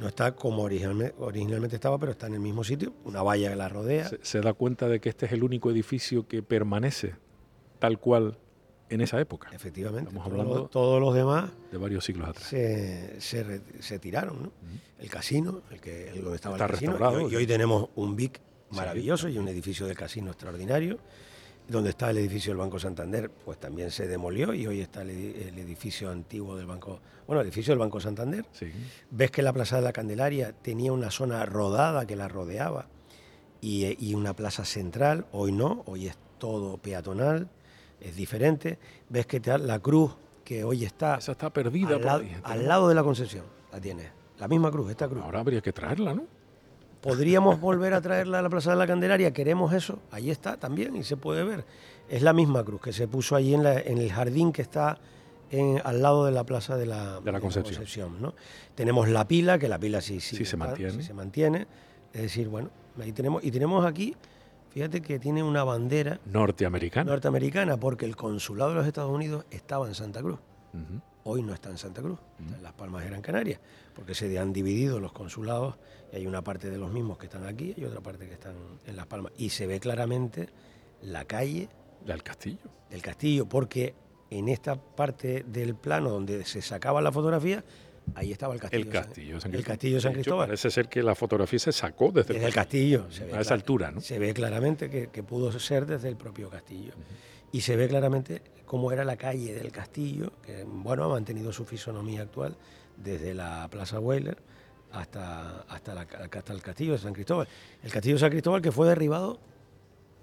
No está como originalmente, estaba, pero está en el mismo sitio, una valla que la rodea. Se, da cuenta de que este es el único edificio que permanece tal cual en esa época. Efectivamente. Estamos hablando todos los demás de varios siglos atrás. Se, se, tiraron, ¿no? El casino, el que el donde estaba Está el casino. Restaurado, y, hoy tenemos un BIC maravilloso y un edificio del casino extraordinario donde está el edificio del Banco Santander, pues también se demolió y hoy está el, edificio antiguo del Banco, bueno, el edificio del Banco Santander. Ves que la Plaza de la Candelaria tenía una zona rodada que la rodeaba y, una plaza central, hoy no, hoy es todo peatonal, es diferente. Ves que la cruz que hoy está... Esa está perdida. Al, al lado de la Concepción, la tiene. La misma cruz, esta cruz. Ahora habría que traerla, ¿no? podríamos volver a traerla a la Plaza de la Candelaria, queremos eso, ahí está también y se puede ver. Es la misma cruz que se puso allí en, el jardín que está al lado de la Plaza de la, Concepción. ¿no? Tenemos la pila, que la pila sí, sí, se, mantiene. se mantiene. Es decir, bueno, ahí tenemos, y tenemos aquí, fíjate que tiene una bandera norteamericana. Norteamericana, porque el consulado de los Estados Unidos estaba en Santa Cruz. Hoy no está en Santa Cruz, está en Las Palmas de Gran Canaria, porque se han dividido los consulados y hay una parte de los mismos que están aquí y otra parte que están en Las Palmas. Y se ve claramente la calle. Del castillo. Del castillo, porque en esta parte del plano donde se sacaba la fotografía, ahí estaba el castillo. El castillo San, el castillo San Cristóbal. parece ser que la fotografía se sacó desde, el, castillo. a esa altura, ¿no? Se ve claramente que, pudo ser desde el propio castillo. Y se ve claramente cómo era la calle del castillo, que bueno, ha mantenido su fisonomía actual desde la Plaza Weiler hasta, hasta, la, hasta el castillo de San Cristóbal. El castillo de San Cristóbal que fue derribado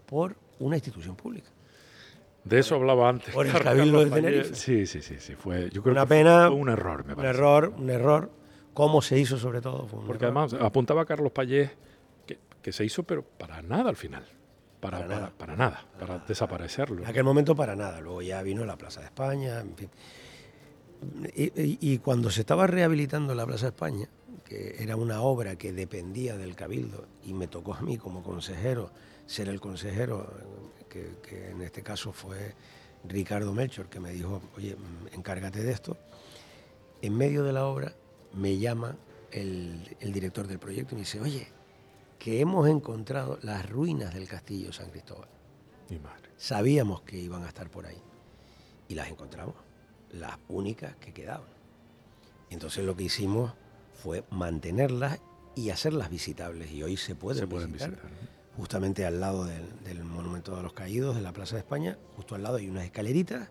por una institución pública. De eso hablaba antes. Por el Cabildo de Tenerife. Sí, sí, sí, sí. Fue, yo creo una pena, fue un error, me parece. Un error, un error. ¿Cómo se hizo sobre todo? Porque además apuntaba Carlos Payés que, que, se hizo, pero para nada al final. Para, nada, para, nada, para desaparecerlo. En aquel momento para nada. Luego ya vino la Plaza de España, en fin. y cuando se estaba rehabilitando la Plaza de España, que era una obra que dependía del cabildo y me tocó a mí como consejero ser el consejero, que, en este caso fue Ricardo Melchor, que me dijo, oye, encárgate de esto. En medio de la obra me llama el, director del proyecto y me dice, oye, que hemos encontrado las ruinas del castillo San Cristóbal. Mi madre. Sabíamos que iban a estar por ahí y las encontramos, las únicas que quedaban. Entonces lo que hicimos fue mantenerlas y hacerlas visitables. Y hoy se pueden, visitar, Justamente al lado del, Monumento de los Caídos, de la Plaza de España, justo al lado hay unas escaleritas.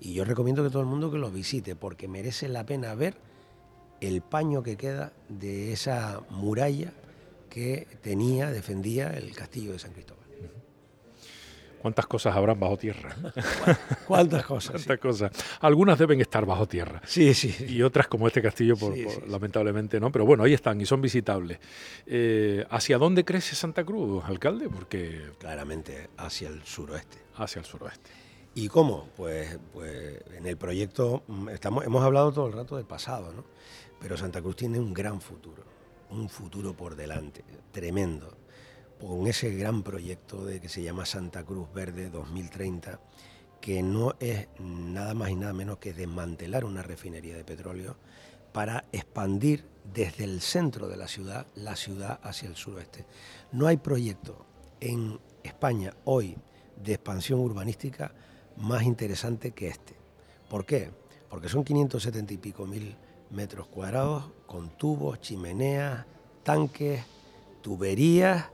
Y yo recomiendo que todo el mundo que los visite, porque merece la pena ver el paño que queda de esa muralla que tenía, defendía el castillo de San Cristóbal. ¿Cuántas cosas habrán bajo tierra? *laughs* ¿Cuántas cosas? ¿Cuántas cosas? Algunas deben estar bajo tierra. Sí, sí. Y otras como este castillo, por, lamentablemente no. Pero bueno, ahí están y son visitables. Eh, ¿Hacia dónde crece Santa Cruz, alcalde? Porque... Claramente hacia el suroeste. Hacia el suroeste. ¿Y cómo? Pues, pues en el proyecto mm, estamos, hemos hablado todo el rato del pasado, ¿no? Pero Santa Cruz tiene un gran futuro, un futuro por delante, tremendo con ese gran proyecto de que se llama Santa Cruz Verde 2030, que no es nada más y nada menos que desmantelar una refinería de petróleo para expandir desde el centro de la ciudad la ciudad hacia el suroeste. No hay proyecto en España hoy de expansión urbanística más interesante que este. ¿Por qué? Porque son 570 y pico mil metros cuadrados con tubos, chimeneas, tanques, tuberías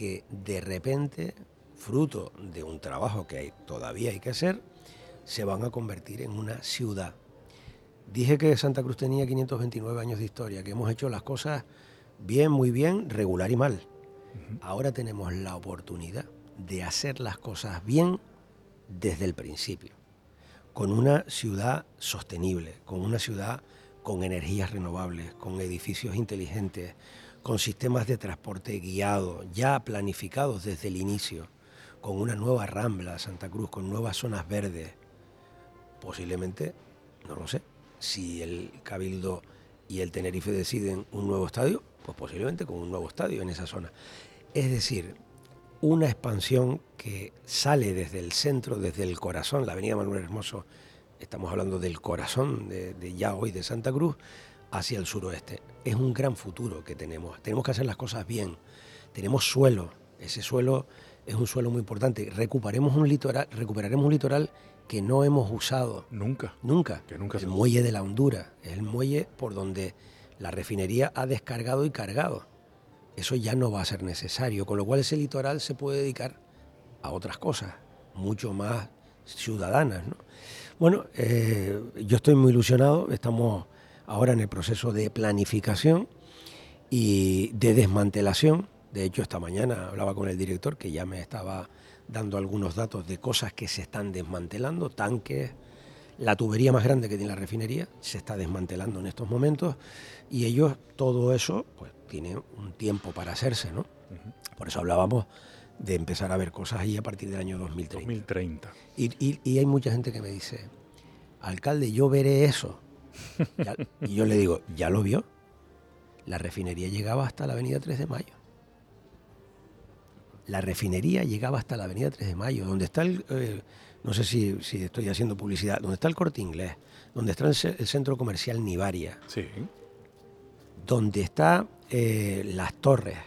que de repente, fruto de un trabajo que todavía hay que hacer, se van a convertir en una ciudad. Dije que Santa Cruz tenía 529 años de historia, que hemos hecho las cosas bien, muy bien, regular y mal. Ahora tenemos la oportunidad de hacer las cosas bien desde el principio, con una ciudad sostenible, con una ciudad con energías renovables, con edificios inteligentes, con sistemas de transporte guiado, ya planificados desde el inicio, con una nueva rambla Santa Cruz, con nuevas zonas verdes. Posiblemente, no lo sé, si el Cabildo y el Tenerife deciden un nuevo estadio, pues posiblemente con un nuevo estadio en esa zona. Es decir, una expansión que sale desde el centro, desde el corazón, la avenida Manuel Hermoso, estamos hablando del corazón de, de ya hoy de Santa Cruz, hacia el suroeste. Es un gran futuro que tenemos. Tenemos que hacer las cosas bien. Tenemos suelo. Ese suelo es un suelo muy importante. Recuperaremos un litoral, recuperaremos un litoral que no hemos usado. Nunca. Nunca. Que nunca el se- muelle de la Honduras. Es el muelle por donde la refinería ha descargado y cargado. Eso ya no va a ser necesario. Con lo cual ese litoral se puede dedicar a otras cosas, mucho más ciudadanas. ¿no? Bueno, eh, yo estoy muy ilusionado. Estamos ahora en el proceso de planificación y de desmantelación. De hecho, esta mañana hablaba con el director que ya me estaba dando algunos datos de cosas que se están desmantelando, tanques, la tubería más grande que tiene la refinería se está desmantelando en estos momentos y ellos todo eso pues tiene un tiempo para hacerse, ¿no? Por eso hablábamos de empezar a ver cosas ahí a partir del año 2030. 2030. Y, y- y hay mucha gente que me dice, alcalde, yo veré eso. Ya- y yo le digo, ¿ya lo vio? La refinería llegaba hasta la avenida 3 de Mayo. La refinería llegaba hasta la avenida 3 de Mayo, donde está el, eh, no sé si, si estoy haciendo publicidad, donde está el corte inglés, donde está el centro comercial Nivaria, Sí, donde está eh, las torres,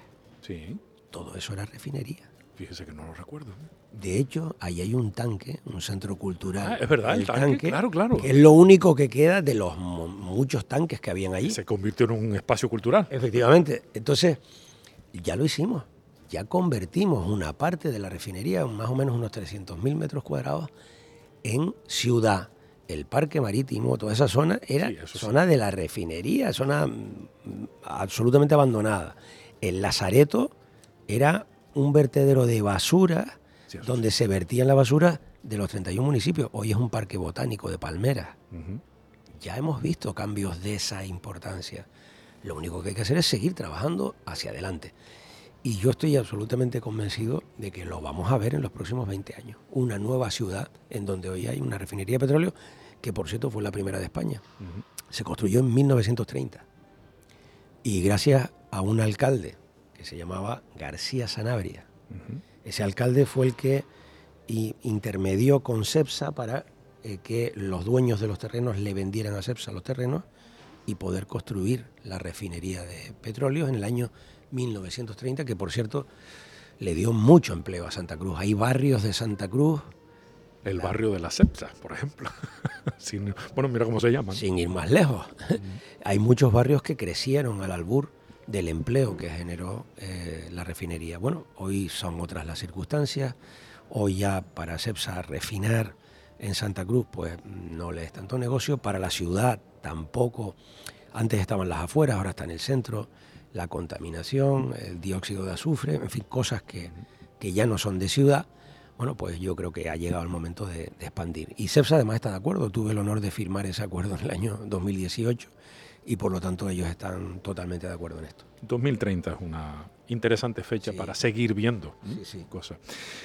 sí. todo eso era refinería. Fíjese que no lo recuerdo. De hecho, ahí hay un tanque, un centro cultural. Ah, es verdad, el tanque, claro, claro. Que es lo único que queda de los mu- muchos tanques que habían allí. Se convirtió en un espacio cultural. Efectivamente. Entonces, ya lo hicimos. Ya convertimos una parte de la refinería, más o menos unos 300.000 metros cuadrados, en ciudad. El parque marítimo, toda esa zona, era Sí, eso sí. zona de la refinería, zona mm, absolutamente abandonada. El Lazareto era un vertedero de basura Donde se vertía la basura de los 31 municipios. Hoy es un parque botánico de palmeras. Ya hemos visto cambios de esa importancia. Lo único que hay que hacer es seguir trabajando hacia adelante. Y yo estoy absolutamente convencido de que lo vamos a ver en los próximos 20 años. Una nueva ciudad en donde hoy hay una refinería de petróleo, que por cierto fue la primera de España. Se construyó en 1930. Y gracias a un alcalde que se llamaba García Sanabria. Ese alcalde fue el que intermedió con CEPSA para eh, que los dueños de los terrenos le vendieran a CEPSA los terrenos y poder construir la refinería de petróleos en el año 1930, que por cierto le dio mucho empleo a Santa Cruz. Hay barrios de Santa Cruz, El barrio de la Sepsa, por ejemplo. *laughs* Sin- bueno, mira cómo se llaman. sin ir más lejos. *laughs* Hay muchos barrios que crecieron al albur del empleo que generó eh, la refinería. Bueno, hoy son otras las circunstancias. Hoy ya para CEPSA refinar en Santa Cruz, pues no le es tanto negocio. Para la ciudad tampoco. Antes estaban las afueras, ahora está en el centro. La contaminación, el dióxido de azufre, en fin, cosas que, que ya no son de ciudad. Bueno, pues yo creo que ha llegado el momento de, de expandir. Y CEPSA además está de acuerdo. Tuve el honor de firmar ese acuerdo en el año 2018 y por lo tanto ellos están totalmente de acuerdo en esto. 2030 es una interesante fecha Sí. para seguir viendo cosas.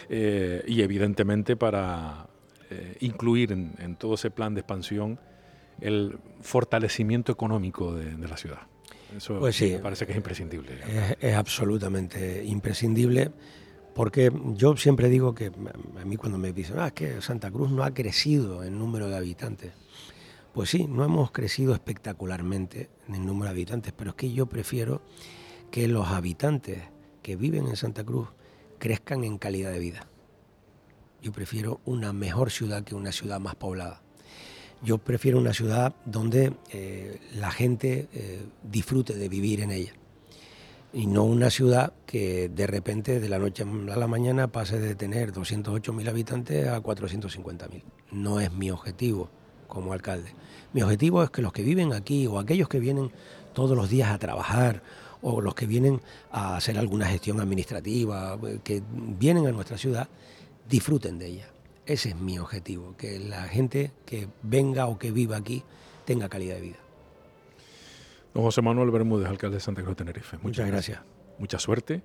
Eh, y evidentemente para eh, incluir en, en todo ese plan de expansión el fortalecimiento económico de, de la ciudad. Eso Pues sí. me parece que es imprescindible. Es, es absolutamente imprescindible porque yo siempre digo que a mí cuando me dicen, ah, es que Santa Cruz no ha crecido en número de habitantes. Pues sí, no hemos crecido espectacularmente en número de habitantes, pero es que yo prefiero que los habitantes que viven en Santa Cruz crezcan en calidad de vida. Yo prefiero una mejor ciudad que una ciudad más poblada. Yo prefiero una ciudad donde eh, la gente eh, disfrute de vivir en ella y no una ciudad que de repente de la noche a la mañana pase de tener 208.000 habitantes a 450.000. No es mi objetivo como alcalde. Mi objetivo es que los que viven aquí o aquellos que vienen todos los días a trabajar o los que vienen a hacer alguna gestión administrativa, eh, que vienen a nuestra ciudad, disfruten de ella. Ese es mi objetivo, que la gente que venga o que viva aquí tenga calidad de vida. Don José Manuel Bermúdez, alcalde de Santa Cruz de Tenerife. Muchas gracias. Mucha suerte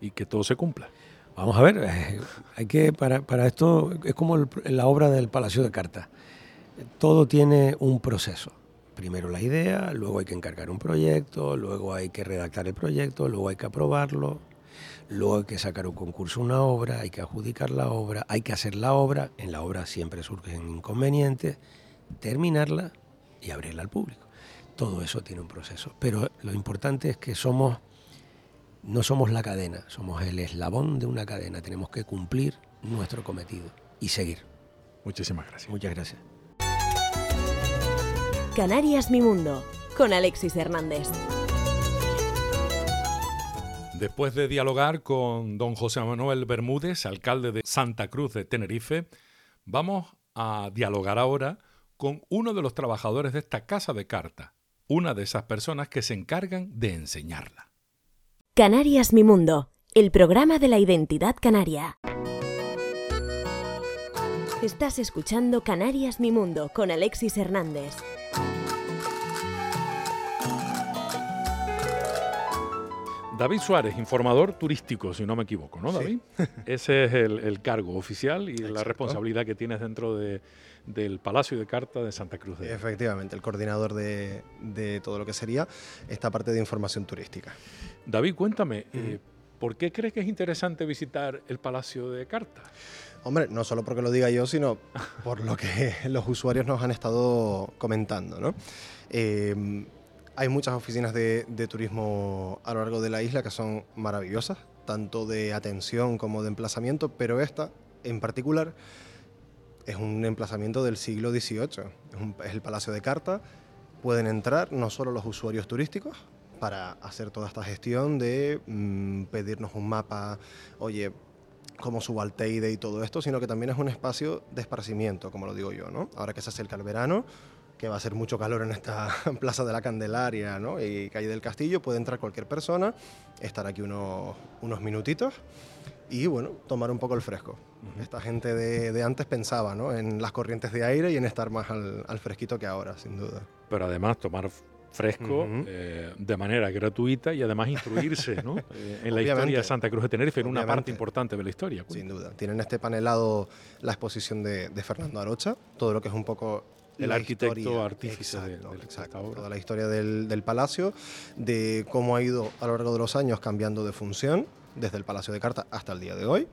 y que todo se cumpla. Vamos a ver, eh, hay que para, para esto es como el- la obra del Palacio de Cartas. Todo tiene un proceso. Primero la idea, luego hay que encargar un proyecto, luego hay que redactar el proyecto, luego hay que aprobarlo, luego hay que sacar un concurso, una obra, hay que adjudicar la obra, hay que hacer la obra. En la obra siempre surgen inconvenientes terminarla y abrirla al público. Todo eso tiene un proceso, pero lo importante es que somos no somos la cadena, somos el eslabón de una cadena, tenemos que cumplir nuestro cometido y seguir. Muchísimas gracias. Muchas gracias. Canarias Mi Mundo, con Alexis Hernández. Después de dialogar con don José Manuel Bermúdez, alcalde de Santa Cruz de Tenerife, vamos a dialogar ahora con uno de los trabajadores de esta casa de carta, una de esas personas que se encargan de enseñarla. Canarias Mi Mundo, el programa de la identidad canaria. Estás escuchando Canarias Mi Mundo con Alexis Hernández. David Suárez, informador turístico, si no me equivoco, ¿no, David? *laughs* Ese es el, cargo oficial y la responsabilidad que tienes dentro del Palacio de Carta de Santa Cruz. De Efectivamente, el coordinador de, todo lo que sería esta parte de información turística. David, cuéntame, eh, ¿por qué crees que es interesante visitar el Palacio de Carta? Hombre, no solo porque lo diga yo, sino por lo que *laughs* los usuarios nos han estado comentando, ¿no? Eh, hay muchas oficinas de, turismo a lo largo de la isla que son maravillosas, tanto de atención como de emplazamiento, pero esta en particular es un emplazamiento del siglo XVIII. Es, el Palacio de Carta. Pueden entrar no solo los usuarios turísticos para hacer toda esta gestión de mm, pedirnos un mapa, oye, cómo subo al Teide y todo esto, sino que también es un espacio de esparcimiento, como lo digo yo, ¿no? Ahora que se acerca el verano, que va a ser mucho calor en esta *laughs* Plaza de la Candelaria ¿no? y Calle del Castillo, puede entrar cualquier persona, estar aquí unos, unos minutitos y bueno, tomar un poco el fresco. Esta gente de, antes pensaba ¿no? en las corrientes de aire y en estar más al, fresquito que ahora, sin duda. Pero además tomar fresco eh, de manera gratuita y además instruirse ¿no? *laughs* Eh, en la historia de Santa Cruz de Tenerife, en una parte importante de la historia. Sin duda. Tienen este panelado la exposición de, de Fernando Arocha, todo lo que es un poco el arquitecto artífice exacto, toda la historia del, palacio, de cómo ha ido a lo largo de los años cambiando de función, desde el Palacio de Carta hasta el día de hoy,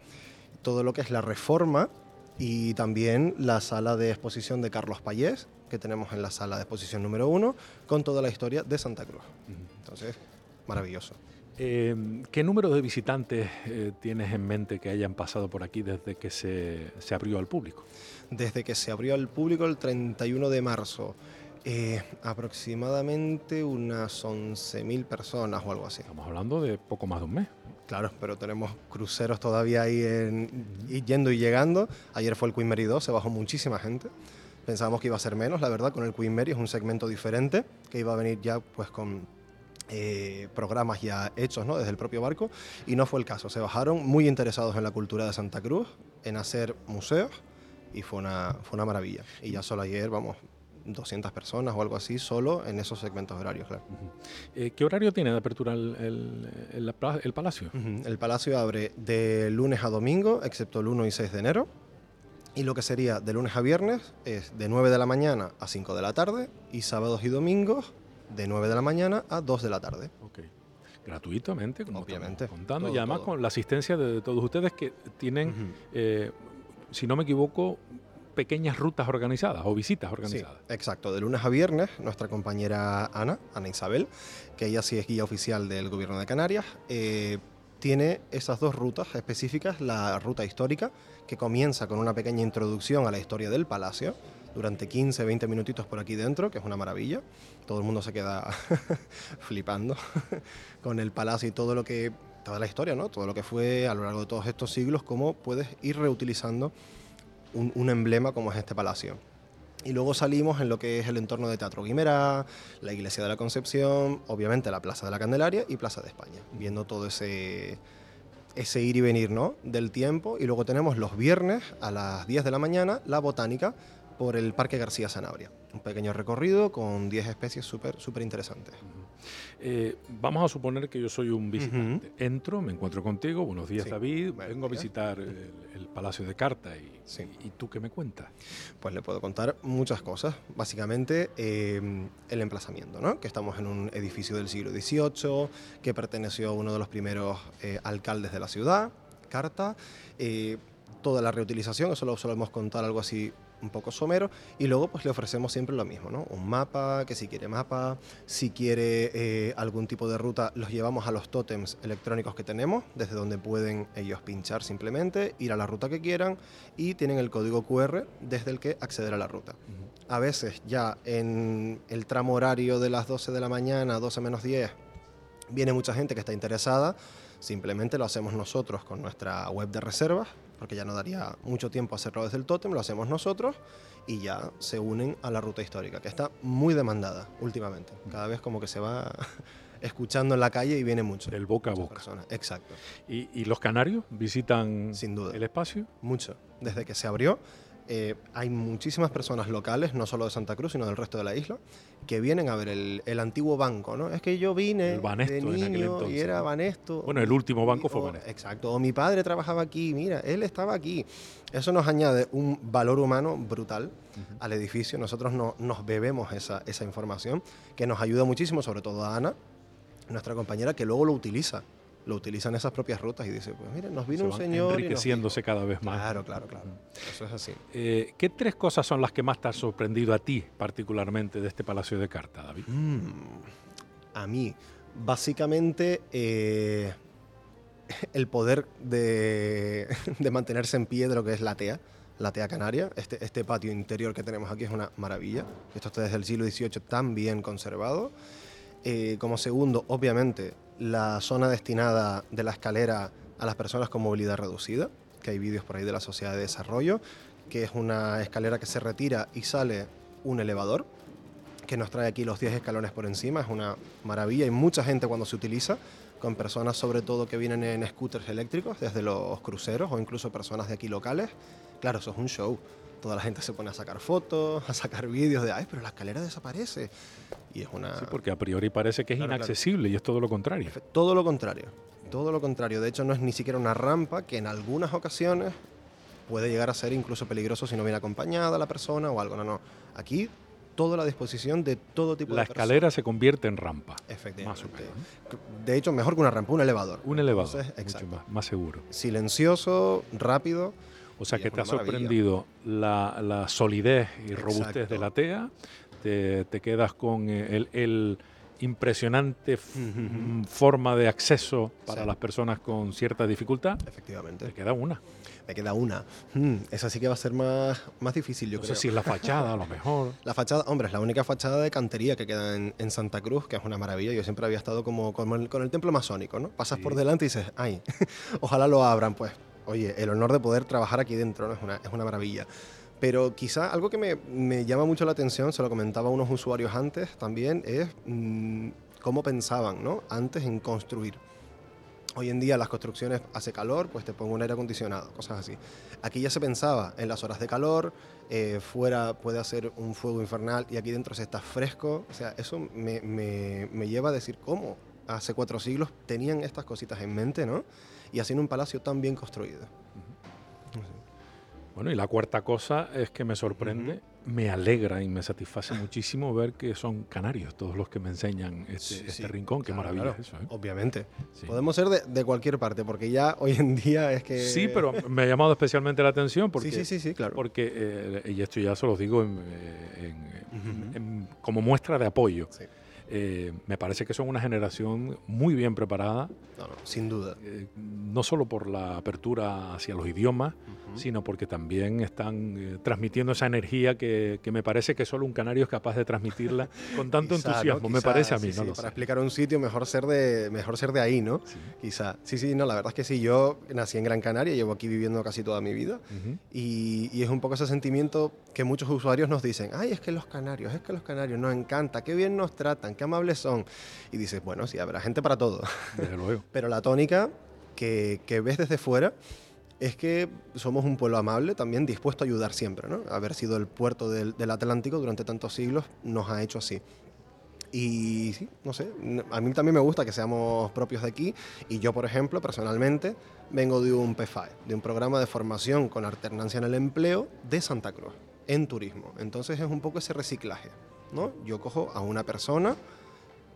todo lo que es la reforma y también la sala de exposición de Carlos Payés, que tenemos en la sala de exposición número uno, con toda la historia de Santa Cruz. Entonces, maravilloso. Eh, ¿Qué número de visitantes eh, tienes en mente que hayan pasado por aquí desde que se, se abrió al público? desde que se abrió al público el 31 de marzo. Eh, aproximadamente unas 11.000 personas o algo así. Estamos hablando de poco más de un mes. Claro, pero tenemos cruceros todavía ahí yendo y llegando. Ayer fue el Queen Mary 2, se bajó muchísima gente. Pensábamos que iba a ser menos, la verdad, con el Queen Mary es un segmento diferente, que iba a venir ya pues con eh, programas ya hechos ¿no? desde el propio barco, y no fue el caso. Se bajaron muy interesados en la cultura de Santa Cruz, en hacer museos, y fue una, fue una maravilla. Y ya solo ayer, vamos, 200 personas o algo así, solo en esos segmentos horarios, claro. Eh, ¿Qué horario tiene de apertura el, el, el, Palacio? El Palacio abre de lunes a domingo, excepto el 1 y 6 de enero. Y lo que sería de lunes a viernes es de 9 de la mañana a 5 de la tarde y sábados y domingos de 9 de la mañana a 2 de la tarde. Okay. Gratuitamente, como Obviamente. contando, y además con la asistencia de, todos ustedes que tienen si no me equivoco, pequeñas rutas organizadas o visitas organizadas. exacto, de lunes a viernes, nuestra compañera Ana, Ana Isabel, que ella sí es guía oficial del Gobierno de Canarias, eh, tiene esas dos rutas específicas, la ruta histórica, que comienza con una pequeña introducción a la historia del palacio, durante 15, 20 minutitos por aquí dentro, que es una maravilla. Todo el mundo se queda *laughs* flipando *laughs* con el palacio y todo lo que toda la historia, ¿no? Todo lo que fue a lo largo de todos estos siglos, cómo puedes ir reutilizando un, emblema como es este palacio. Y luego salimos en lo que es el entorno de Teatro Guimerá, la Iglesia de la Concepción, obviamente la Plaza de la Candelaria y Plaza de España, viendo todo ese, ese ir y venir ¿no? del tiempo. Y luego tenemos los viernes a las 10 de la mañana la botánica por el Parque García Sanabria. Un pequeño recorrido con 10 especies súper súper interesantes. Eh, vamos a suponer que yo soy un visitante. Entro, me encuentro contigo, buenos días David, vengo a visitar el, Palacio de Carta y, y, tú qué me cuentas? Pues le puedo contar muchas cosas. Básicamente em, el emplazamiento, ¿no? que estamos en un edificio del siglo XVIII que perteneció a uno de los primeros eh, alcaldes de la ciudad, Carta. Eh, toda la reutilización, eso lo solemos contar algo así un poco somero y luego pues le ofrecemos siempre lo mismo, ¿no? Un mapa, que si quiere mapa, si quiere eh, algún tipo de ruta, los llevamos a los tótems electrónicos que tenemos, desde donde pueden ellos pinchar simplemente, ir a la ruta que quieran y tienen el código QR desde el que acceder a la ruta. A veces ya en el tramo horario de las 12 de la mañana, 12 menos 10, viene mucha gente que está interesada, simplemente lo hacemos nosotros con nuestra web de reservas, porque ya no daría mucho tiempo hacerlo desde el tótem, lo hacemos nosotros y ya se unen a la ruta histórica, que está muy demandada últimamente. Cada vez como que se va *laughs* escuchando en la calle y viene mucho. El boca a boca. personas. Exacto. ¿Y, y los canarios visitan Sin duda. el espacio? Mucho. Desde que se abrió, eh, hay muchísimas personas locales, no solo de Santa Cruz, sino del resto de la isla, que vienen a ver el, el antiguo banco, ¿no? Es que yo vine El Banesto de en aquel niño entonces, y era. Banesto. Bueno, el último banco fue o- Banesto. Exacto. O mi padre trabajaba aquí, mira, él estaba aquí. Eso nos añade un valor humano brutal al edificio. Nosotros no- nos bebemos esa, esa información, que nos ayuda muchísimo, sobre todo a Ana, nuestra compañera, que luego lo utiliza. Lo utiliza en esas propias rutas y dice, pues mire, nos vino Se un señor y nos enriqueciéndose dijo". cada vez más. Claro, claro, claro. Eso es así. Eh, ¿Qué tres cosas son las que más te han sorprendido a ti, particularmente, de este Palacio de Carta, David? Mm, a mí, básicamente, eh, *laughs* el poder de, *laughs* de mantenerse en pie de lo que es la TEA, la TEA Canaria. Este, este patio interior que tenemos aquí es una maravilla. Esto está desde el siglo XVIII tan bien conservado. Eh, como segundo, obviamente, la zona destinada de la escalera a las personas con movilidad reducida, que hay vídeos por ahí de la Sociedad de Desarrollo, que es una escalera que se retira y sale un elevador, que nos trae aquí los 10 escalones por encima, es una maravilla y mucha gente cuando se utiliza, con personas sobre todo que vienen en scooters eléctricos, desde los cruceros o incluso personas de aquí locales. Claro, eso es un show. Toda la gente se pone a sacar fotos, a sacar vídeos de, ay, pero la escalera desaparece. Y es una... Sí, porque a priori parece que es Claro, claro. inaccesible y es todo lo contrario. Todo lo contrario. Todo lo contrario. De hecho, no es ni siquiera una rampa que en algunas ocasiones puede llegar a ser incluso peligroso si no viene acompañada la persona o algo. No, no. Aquí, toda la disposición de todo tipo La de personas. escalera se convierte en rampa. Efectivamente. Más o. De hecho, mejor que una rampa, un elevador. Un elevador, Entonces, mucho exacto. más, más seguro. Silencioso, rápido. O sea Y que te ha sorprendido la, la solidez y robustez de la TEA, te, te quedas con eh, el, el impresionante mm, forma de acceso para Sí. las personas con cierta dificultad. Efectivamente. Te queda una. Me queda una. Hmm, esa sí que va a ser más, más difícil, yo No sé creo. si es la fachada, a lo mejor. *laughs* La fachada, hombre, es la única fachada de cantería que queda en, en Santa Cruz, que es una maravilla. Yo siempre había estado como, como el- con el templo masónico, ¿no? Pasas Sí. por delante y dices, ay, *laughs* ojalá lo abran. Pues, oye, el honor de poder trabajar aquí dentro ¿no? es, una, es una maravilla. Pero quizá algo que me, me llama mucho la atención, se lo comentaba a unos usuarios antes también, es mm, cómo pensaban, ¿no? Antes en construir. Hoy en día las construcciones hace calor, pues te pongo un aire acondicionado, cosas así. Aquí ya se pensaba en las horas de calor, eh, fuera puede hacer un fuego infernal y aquí dentro se está fresco. O sea, eso me, me- me lleva a decir cómo hace cuatro siglos tenían estas cositas en mente, ¿no? Y haciendo un palacio tan bien construido. Bueno, y la cuarta cosa es que me sorprende, me alegra y me satisface muchísimo ver que son canarios todos los que me enseñan este, Sí, este sí, rincón. Qué claro, maravilla claro. eso. ¿eh? Obviamente. Sí. Podemos ser de, de cualquier parte, porque ya *laughs* hoy en día es que... Sí, pero me ha llamado especialmente la atención porque, sí, sí, sí, sí, claro. porque eh, y esto ya se los digo en- eh, en- como muestra de apoyo. Eh, me parece que son una generación muy bien preparada, No, no, sin duda. eh, no solo por la apertura hacia los idiomas, Ujú. sino porque también están eh, transmitiendo esa energía que, que me parece que solo un canario es capaz de transmitirla *laughs* con tanto Quizá, ¿no? entusiasmo. me Quizá, parece a mí, sí, no sí, Para sé. explicar un sitio, mejor ser de, mejor ser de ahí, ¿no? Sí. Quizá. Sí, sí, no, la verdad es que sí. Yo nací en Gran Canaria, llevo aquí viviendo casi toda mi vida. Ujú. Y, y es un poco ese sentimiento que muchos usuarios nos dicen, ay, es que los canarios, es que los canarios nos encanta, qué bien nos tratan, qué amables son. Y dices, bueno, sí, habrá gente para todo. Desde luego. *laughs* Pero la tónica que, que ves desde fuera es que somos un pueblo amable, también dispuesto a ayudar siempre, ¿no? Haber sido el puerto del, del Atlántico durante tantos siglos nos ha hecho así. Y sí, no sé, a mí también me gusta que seamos propios de aquí y yo, por ejemplo, personalmente, vengo de un PFAE, de un programa de formación con alternancia en el empleo de Santa Cruz, en turismo. Entonces es un poco ese reciclaje, ¿no? Yo cojo a una persona,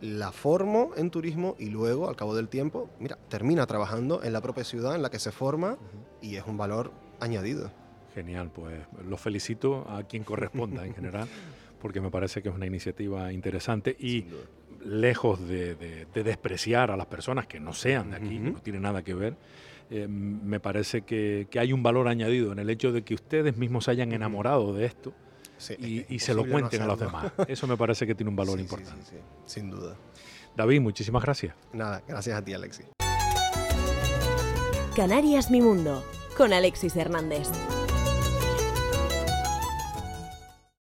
la formo en turismo y luego, al cabo del tiempo, mira, termina trabajando en la propia ciudad en la que se forma y es un valor añadido. Genial, pues los felicito a quien corresponda en general, *laughs* porque me parece que es una iniciativa interesante y lejos de, despreciar a las personas que no sean de aquí, que no tienen nada que ver, eh, me parece que, hay un valor añadido en el hecho de que ustedes mismos se hayan enamorado de esto y, se lo cuenten a los demás. Eso me parece que tiene un valor importante. sin duda. David, muchísimas gracias. Nada, gracias a ti, Alexis. Canarias Mi Mundo, con Alexis Hernández.